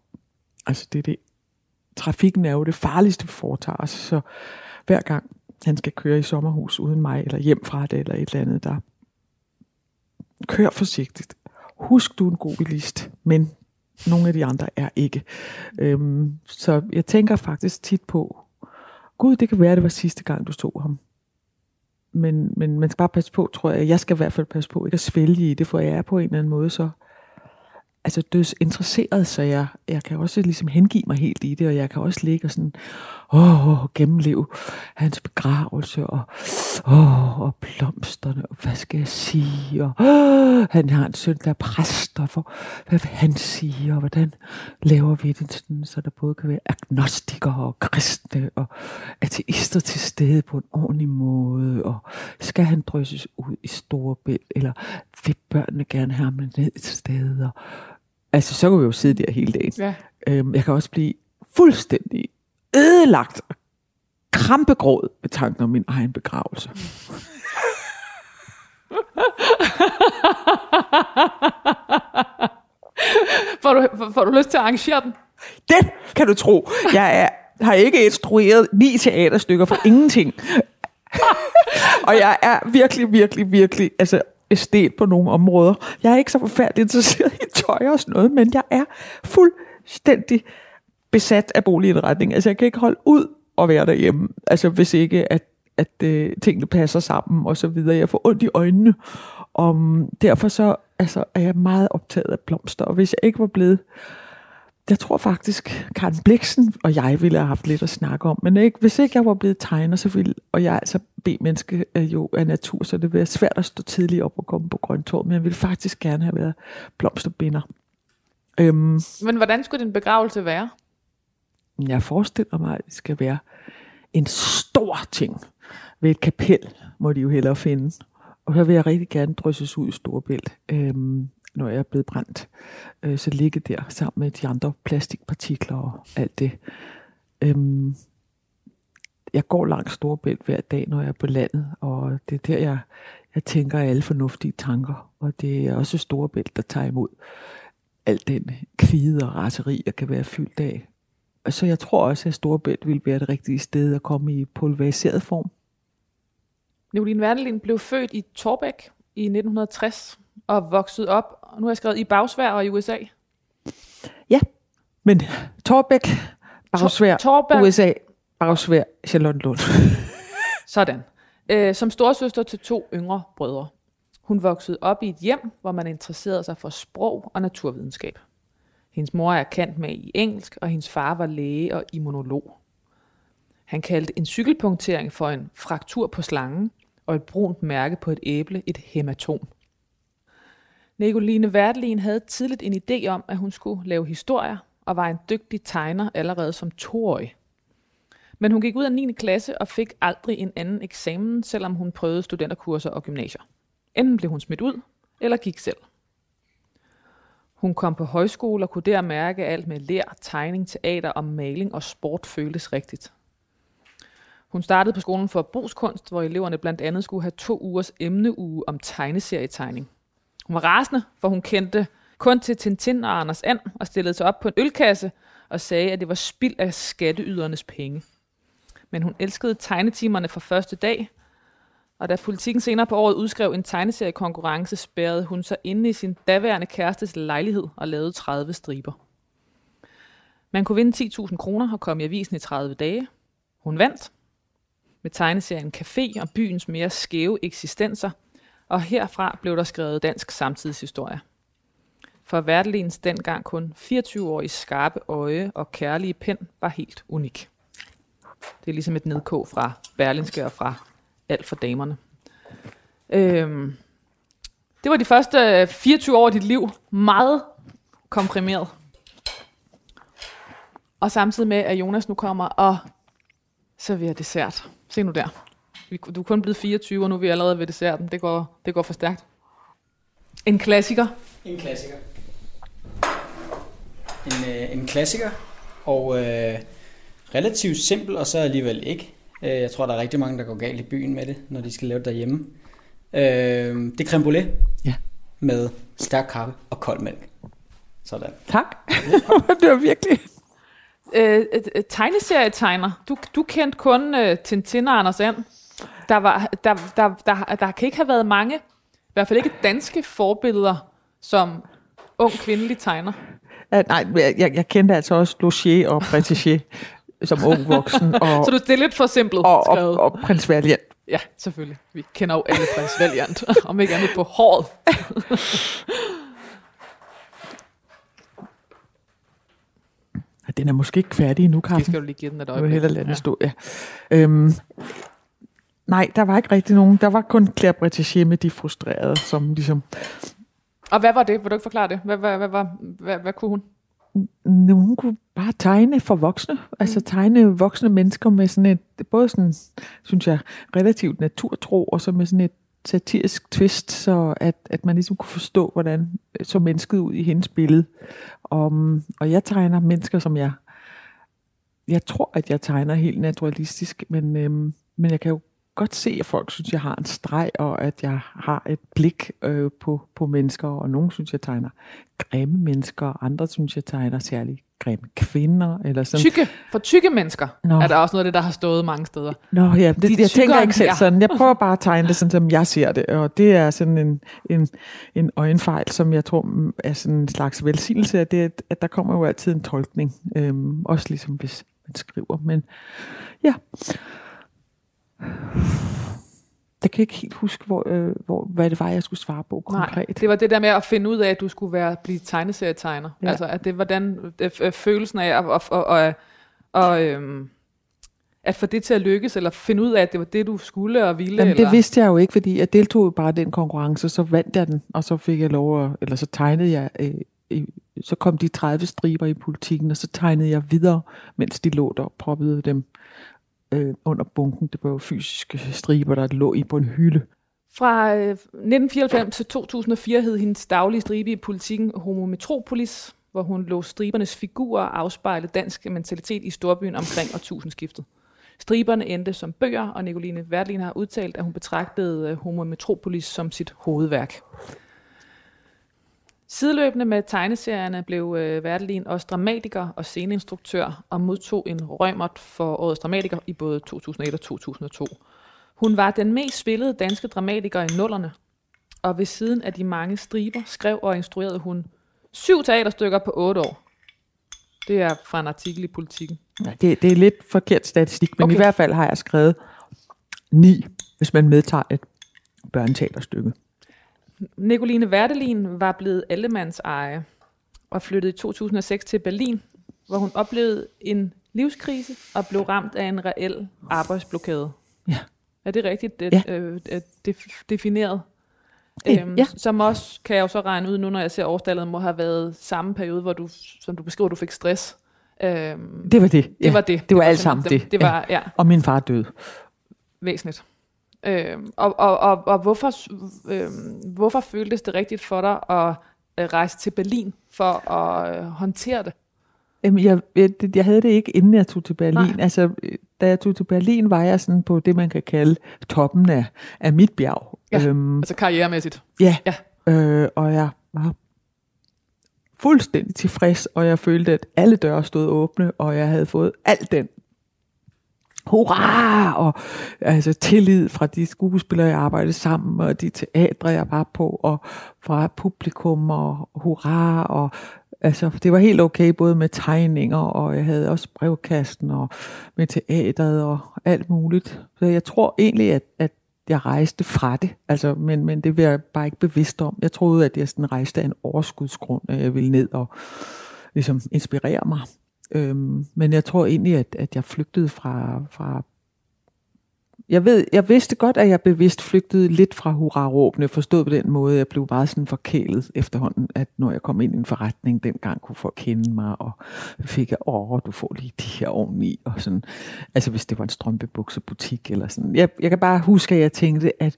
altså det er det. Trafikken er jo det farligste, vi foretager os, så hver gang han skal køre i sommerhus uden mig, eller hjem fra det, eller et eller andet, der kør forsigtigt. Husk, du er en god bilist, men nogle af de andre er ikke. Øhm, så jeg tænker faktisk tit på, Gud, det kan være, det var sidste gang, du så ham. men, men man skal bare passe på, tror jeg. Jeg skal i hvert fald passe på ikke at svælge i det, for jeg er på en eller anden måde så altså døds interesseret, så jeg, jeg kan også ligesom hengive mig helt i det, og jeg kan også ligge og sådan, åh, gennemleve hans begravelse, og, åh, og blomsterne, og hvad skal jeg sige, og åh, han har en søn, der er præst, og for, hvad vil han sige, og hvordan laver vi det sådan, så der både kan være agnostikere og kristne, og ateister til stede på en ordentlig måde, og skal han drysses ud i store bæl, eller vil børnene gerne have ham ned et sted, og Altså, så kan vi jo sidde der hele dagen. Ja. Øhm, jeg kan også blive fuldstændig ødelagt og krampegråd ved tanken om min egen begravelse. får, du, får, du lyst til at arrangere den? Det kan du tro. Jeg er, har ikke instrueret ni teaterstykker for ingenting. og jeg er virkelig, virkelig, virkelig altså, æstet på nogle områder. Jeg er ikke så forfærdeligt interesseret i tøj og sådan noget, men jeg er fuldstændig besat af boligindretning. Altså, jeg kan ikke holde ud at være derhjemme, altså hvis ikke, at, at øh, tingene passer sammen og så videre. Jeg får ondt i øjnene. Og derfor så altså, er jeg meget optaget af blomster, og hvis jeg ikke var blevet jeg tror faktisk, Karen Bliksen og jeg ville have haft lidt at snakke om. Men ikke, hvis ikke jeg var blevet tegner, så ville, og jeg er altså B-menneske øh, jo af natur, så det ville være svært at stå tidligt op og komme på Grøntorv, men jeg ville faktisk gerne have været blomsterbinder. Øhm, Men hvordan skulle din begravelse være? Jeg forestiller mig, at det skal være en stor ting ved et kapel, må de jo hellere finde. Og her vil jeg rigtig gerne drysses ud i Storbælt, øh, når jeg er blevet brændt. Øh, så ligge der sammen med de andre plastikpartikler og alt det. Øh, jeg går langs Storbælt hver dag, når jeg er på landet, og det er der, jeg, jeg tænker alle fornuftige tanker. Og det er også Storbælt, der tager imod al den kvide og raseri, jeg kan være fyldt af. Så jeg tror også, at Storebælt ville være det rigtige sted at komme i pulveriseret form. Nicoline Werdelin blev født i Torbæk i 1960 og vokset op, og nu har jeg skrevet i Bagsvær og i USA. Men Torbæk, Bagsvær, Torbæk, USA, Bagsvær, Charlottenlund. Sådan. Øh, som storsøster til to yngre brødre. Hun voksede op i et hjem, hvor man interesserede sig for sprog og naturvidenskab. Hendes mor er kendt med i engelsk, og hendes far var læge og immunolog. Han kaldte en cykelpunktering for en fraktur på slangen, og et brunt mærke på et æble et hematom. Nicoline Wertlin havde tidligt en idé om, at hun skulle lave historier, og var en dygtig tegner allerede som toårig. Men hun gik ud af 9. klasse og fik aldrig en anden eksamen, selvom hun prøvede studenterkurser og gymnasier. Enten blev hun smidt ud, eller gik selv. Hun kom på højskole og kunne der mærke alt med lær, tegning, teater og maling og sport føltes rigtigt. Hun startede på skolen for brugskunst, hvor eleverne blandt andet skulle have to ugers emneuge om tegneserietegning. Hun var rasende, for hun kendte kun til Tintin og Anders And og stillede sig op på en ølkasse og sagde, at det var spild af skatteydernes penge. Men hun elskede tegnetimerne fra første dag, og da politikken senere på året udskrev en tegneseriekonkurrence, spærrede hun sig inde i sin daværende kærestes lejlighed og lavede 30 striber. Man kunne vinde 10.000 kroner og komme i avisen i 30 dage. Hun vandt med tegneserien Café og byens mere skæve eksistenser, og herfra blev der skrevet dansk samtidshistorie. For Verdelins dengang kun 24-årige skarpe øje og kærlige pen var helt unik. Det er ligesom et nedkog fra Berlinske og fra alt for damerne. Øhm, det var de første øh, 24 år af dit liv. Meget komprimeret. Og samtidig med, at Jonas nu kommer og serverer dessert. Se nu der. Vi- Du er kun blevet 24, og nu er vi allerede ved desserten. Det går, det går for stærkt. En klassiker. En klassiker. En, øh, en klassiker, og øh, relativt simpel, og så alligevel ikke. Øh, jeg tror, der er rigtig mange, der går galt i byen med det, når de skal lave det derhjemme. Øh, det er creme brûlée Ja. med stærk kaffe og kold mælk. Sådan. Tak. det var virkelig... Øh, tegneserietegner. Du, du kendte kun øh, Tintin og Anders And. Der, var, der, der, der, der kan ikke have været mange, i hvert fald ikke danske forbilleder, som ung kvindelig tegner. Ja, nej, jeg, jeg, jeg kendte altså også Logier og Pretiché som ung voksen. Og, Så du, det er lidt for simpelt og, og, og prins Valiant. Ja, selvfølgelig. Vi kender jo alle prins Valiant, om ikke andet på håret. Den er måske ikke færdig endnu, Det Carsten. skal du lige give den et Jeg vil øjeblik. hellere lade den stå, ja. Øhm, nej, der var ikke rigtig nogen. Der var kun Claire Bretéché med de frustrerede, som ligesom... Og hvad var det? Vil du ikke forklare det? Hvad, hvad, hvad, hvad, hvad, hvad kunne hun? Hun kunne bare tegne for voksne. Altså tegne voksne mennesker med sådan et, både sådan, synes jeg, relativt naturtro, og så med sådan et satirisk twist, så at, at man ligesom kunne forstå, hvordan så mennesket ud i hendes billede. Og, og jeg tegner mennesker, som jeg, jeg tror, at jeg tegner helt naturalistisk, men, øhm, men jeg kan jo godt se, at folk synes, jeg har en streg, og at jeg har et blik øh, på, på mennesker, og nogen synes, jeg tegner grimme mennesker, og andre synes, jeg tegner særligt grimme kvinder, eller sådan. Tykke. For tykke mennesker Nå. er der også noget af det, der har stået mange steder. Nå ja, det, De jeg tænker ikke selv sådan. Jeg prøver bare at tegne det sådan, som jeg ser det. Og det er sådan en, en, en øjenfejl, som jeg tror er sådan en slags velsignelse, at, det, at der kommer jo altid en tolkning. Øhm, også ligesom hvis man skriver. Men ja. Jeg kan ikke helt huske, hvor, øh, hvor, hvad det var, jeg skulle svare på konkret. Nej, det var det der med at finde ud af, at du skulle være blive tegneserietegner. Ja. Altså, at det var den øh, øh, følelsen af at, og, og, og, og, øhm, at få det til at lykkes, eller finde ud af, at det var det, du skulle og ville. Jamen, eller? det vidste jeg jo ikke, fordi jeg deltog jo bare i den konkurrence, så vandt jeg den, og så fik jeg lov at, eller så tegnede jeg, øh, i, så kom de 30 striber i politikken, og så tegnede jeg videre, mens de lå der og proppede dem øh, under bunken. Det var jo fysiske striber, der lå i på en hylde. Fra øh, 1994 til 2004 hed hendes daglige stribe i politikken Homo Metropolis, hvor hun lå stribernes figurer afspejle dansk mentalitet i storbyen omkring årtusindskiftet. Striberne endte som bøger, og Nicoline Wertlin har udtalt, at hun betragtede øh, Homo Metropolis som sit hovedværk. Sideløbende med tegneserierne blev øh, Wertelin også dramatiker og sceneinstruktør og modtog en rømert for årets dramatiker i både 2001 og 2002. Hun var den mest spillede danske dramatiker i nullerne, og ved siden af de mange striber skrev og instruerede hun syv teaterstykker på otte år. Det er fra en artikel i Politiken. Ja, det, det er lidt forkert statistik, men okay. i hvert fald har jeg skrevet ni, hvis man medtager et børneteaterstykke. Nicoline Wertelin var blevet allemands eje og flyttede i 2006 til Berlin, hvor hun oplevede en livskrise og blev ramt af en reel arbejdsblokade. Ja. Er det rigtigt det, Ja. øh, def- defineret? Det- Øhm, ja. Som også, kan jeg jo så regne ud nu, når jeg ser årstallet, må have været samme periode, hvor du, som du beskriver, du fik stress. Øhm, Det var det. det var det. Det var var alt sammen simpelthen det. Det var, ja, Og min far døde. væsentligt. Øhm, og, og, og, og hvorfor, øhm, hvorfor føltes det rigtigt for dig at øh, rejse til Berlin for at øh, håndtere det? Jamen, jeg, jeg, jeg havde det ikke, inden jeg tog til Berlin. Nej. Altså, øh, da jeg tog til Berlin, var jeg sådan på det, man kan kalde toppen af, af mit bjerg. Ja. Øhm, Altså karrieremæssigt. ja. Ja. Øh, og jeg var fuldstændig tilfreds, og jeg følte, at alle døre stod åbne, og jeg havde fået alt den hurra, og altså tillid fra de skuespillere, jeg arbejdede sammen med, og de teatre, jeg var på, og fra publikum, og hurra, og altså, det var helt okay, både med tegninger, og jeg havde også brevkasten, og med teateret, og alt muligt. Så jeg tror egentlig, at, at jeg rejste fra det, altså, men, men det var jeg bare ikke bevidst om. Jeg troede, at jeg sådan rejste af en overskudsgrund, at jeg ville ned og ligesom inspirere mig. Øhm, men jeg tror egentlig, at, at jeg flygtede fra, fra jeg, ved, jeg vidste godt, at jeg bevidst flygtede lidt fra hurraråbene, forstået på den måde, jeg blev meget sådan forkælet efterhånden, at når jeg kom ind i en forretning, dengang kunne folk kende mig, og fik jeg, åh, du får lige de her oveni, og sådan, altså hvis det var en strømpebuksebutik, eller sådan. Jeg, jeg kan bare huske, at jeg tænkte, at,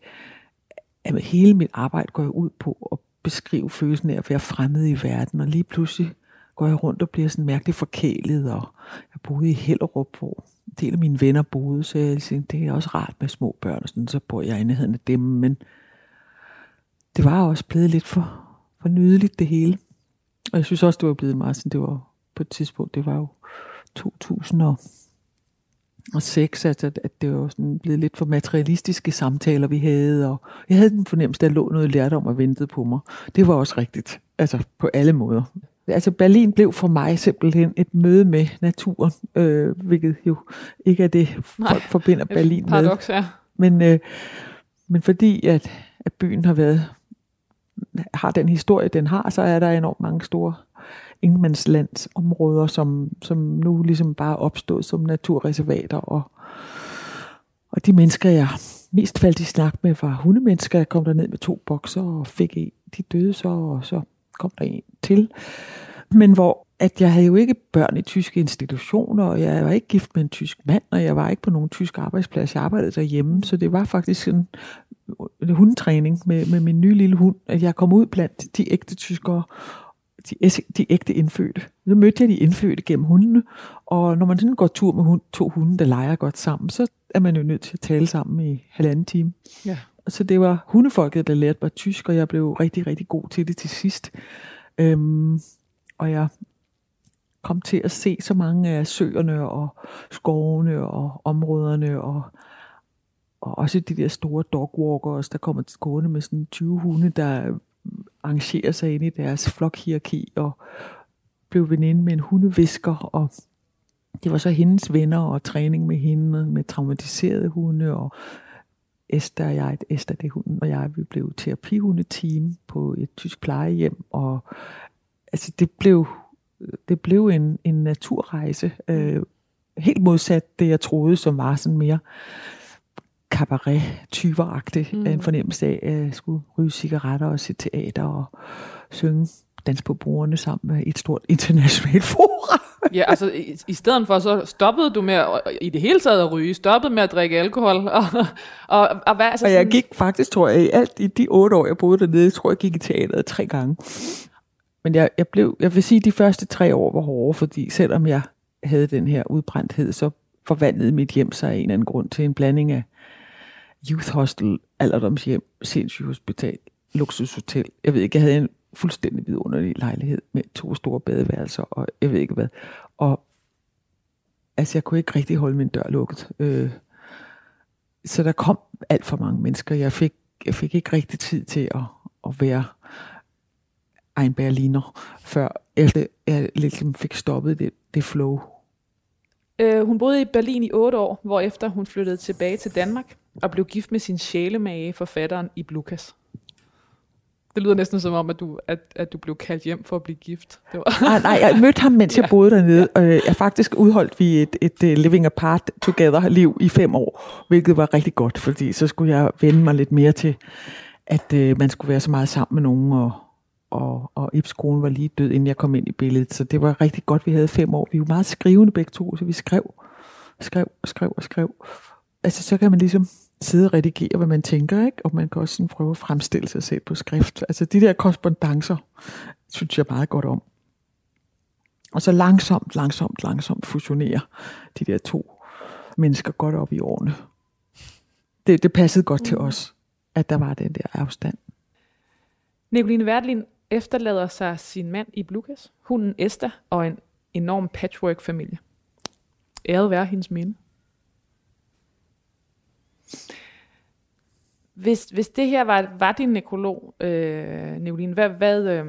at hele mit arbejde går jeg ud på at beskrive følelsen af at være fremmed i verden, og lige pludselig går jeg rundt og bliver sådan mærkeligt forkælet, og jeg boede i Hellerup, hvor en del af mine venner boede, så jeg tænkte, det er også rart med små børn, og sådan, så bor jeg i nærheden af dem, men det var også blevet lidt for, for nydeligt det hele. Og jeg synes også, det var blevet meget sådan, det var på et tidspunkt, det var jo 2006, altså, at det var sådan blevet lidt for materialistiske samtaler, vi havde, og jeg havde den fornemmelse, at der lå noget lærdom og ventede på mig. Det var også rigtigt, altså på alle måder. Altså Berlin blev for mig simpelthen et møde med naturen, øh, hvilket jo ikke er det, folk Nej, forbinder Berlin med. Paradoks, ja. Men, øh, men fordi at, at byen har været har den historie, den har, så er der enormt mange store ingenmandslandsområder, som, som nu ligesom bare er opstået som naturreservater. Og, og de mennesker, jeg mest faldt i snak med, var hundemennesker. Jeg kom der ned med to bokser og fik en. De døde så, og så kom der en til. Men hvor at jeg havde jo ikke børn i tyske institutioner, og jeg var ikke gift med en tysk mand, og jeg var ikke på nogen tysk arbejdsplads. Jeg arbejdede derhjemme, så det var faktisk en, en hundetræning med, med min nye lille hund, at jeg kom ud blandt de ægte tyskere, de, de ægte indfødte. Så mødte jeg de indfødte gennem hundene, og når man sådan går tur med hund, to hunde, der leger godt sammen, så er man jo nødt til at tale sammen i halvanden time. Ja. Så det var hundefolket, der lærte mig tysk, og jeg blev rigtig, rigtig god til det til sidst. Øhm, og jeg kom til at se så mange af søerne og skovene og områderne og, og også de der store dogwalkers, der kommer til gående med sådan 20 hunde, der arrangerer sig ind i deres flokhierarki og blev veninde med en hundevisker og det var så hendes venner og træning med hende med traumatiserede hunde og Esther og jeg, Esther det hunden og jeg, vi blev terapihundeteam på et tysk plejehjem og altså det blev det blev en, en naturrejse. Øh, helt modsat det, jeg troede, som var sådan mere cabaret tyveragtig mm. en fornemmelse af, at jeg skulle ryge cigaretter og se teater og synge dans på bordene sammen med et stort internationalt forum. ja, altså i, i stedet for, så stoppede du med at, i det hele taget at ryge, stoppede med at drikke alkohol. Og, og, og, hvad, altså, og jeg gik faktisk, tror jeg, i alt i de otte år, jeg boede dernede, jeg tror jeg gik i teateret tre gange. Men jeg, jeg, blev, jeg vil sige, at de første tre år var hårde, fordi selvom jeg havde den her udbrændthed, så forvandlede mit hjem sig af en eller anden grund til en blanding af youth hostel, alderdomshjem, sindssygehospital, luksushotel. Jeg ved ikke, jeg havde en fuldstændig vidunderlig lejlighed med to store badeværelser, og jeg ved ikke hvad. Og altså, jeg kunne ikke rigtig holde min dør lukket. Øh, så der kom alt for mange mennesker. Jeg fik, jeg fik ikke rigtig tid til at, at være en berliner, før efter jeg ligesom fik stoppet det, det flow. Øh, hun boede i Berlin i otte år, hvor efter hun flyttede tilbage til Danmark og blev gift med sin sjælemage, forfatteren i Lukas. Det lyder næsten som om, at du, at, at du blev kaldt hjem for at blive gift. Det var. nej, nej, jeg mødte ham, mens jeg boede dernede. Og jeg faktisk udholdt vi et, et, et living apart together liv i fem år, hvilket var rigtig godt, fordi så skulle jeg vende mig lidt mere til, at uh, man skulle være så meget sammen med nogen, og, og, og Ibs kone var lige død, inden jeg kom ind i billedet. Så det var rigtig godt, vi havde fem år. Vi var meget skrivende begge to, så vi skrev, skrev skrev og skrev. Altså, så kan man ligesom sidde og redigere, hvad man tænker, ikke? og man kan også sådan prøve at fremstille sig selv på skrift. Altså, de der korrespondencer, synes jeg meget godt om. Og så langsomt, langsomt, langsomt fusionere de der to mennesker godt op i årene. Det, det passede godt til os, at der var den der afstand. Nicoline Wertlin efterlader sig sin mand i Blukas, hunden Esther og en enorm patchwork-familie. Æret være hendes minde. Hvis, hvis det her var, var din nekrolog, øh, Nicoline, hvad, hvad, øh,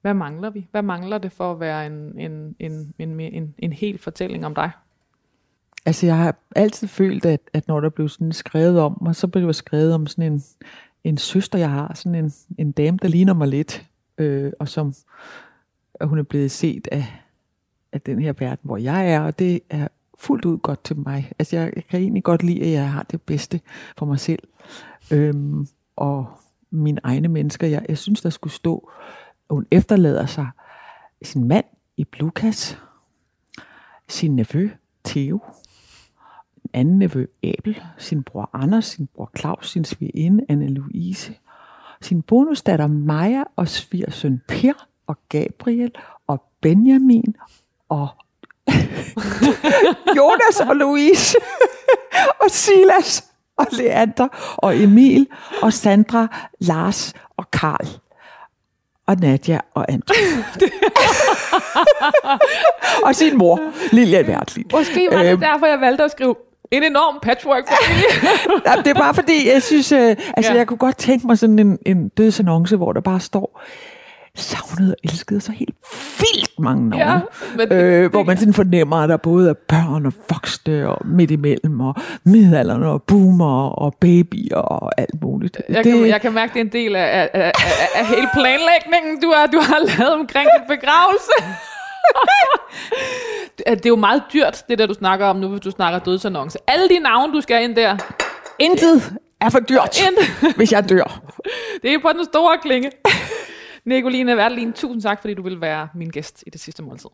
hvad mangler vi? Hvad mangler det for at være en, en, en, en, en, en hel fortælling om dig? Altså, jeg har altid følt, at, at når der blev sådan skrevet om mig, så blev der skrevet om sådan en, en søster, jeg har, sådan en, en dame, der ligner mig lidt, øh, og som at hun er blevet set af, af den her verden, hvor jeg er, og det er fuldt ud godt til mig. Altså jeg, jeg kan egentlig godt lide, at jeg har det bedste for mig selv. Øhm, og mine egne mennesker. Jeg, jeg synes, der skulle stå, at hun efterlader sig sin mand i Blukas, sin nevø Theo, en anden nevø Abel, sin bror Anders, sin bror Claus, sin svigerinde Anne-Louise, sin bonusdatter Maja og svigersøn Per og Gabriel og Benjamin og Jonas og Louise og Silas og Leander og Emil og Sandra, Lars og Karl og Nadia og Andre. og sin mor, Lilian Wertlin. Måske var det øhm, derfor, jeg valgte at skrive en enorm patchwork familie. det er bare fordi, jeg synes, øh, altså ja. jeg kunne godt tænke mig sådan en, en dødsannonce, hvor der bare står, savnede og elskede så helt vildt mange navne. Ja, men det- øh, hvor man sådan fornemmer, at der både er børn og voksne og midt imellem, og midalderne og boomer og babyer og alt muligt. Jeg, det... kan, jeg kan mærke, det er en del af, af, af, af, af hele planlægningen, du har, du har lavet omkring din begravelse. Det er- jo meget dyrt, det der, du snakker om nu, hvis du snakker dødsannonce. Alle de navne, du skal ind der, Intet er for dyrt, ind. hvis jeg dør. det er på den store klinge. Nicoline Wertelin, tusind tak, fordi du vil være min gæst i det sidste måltid.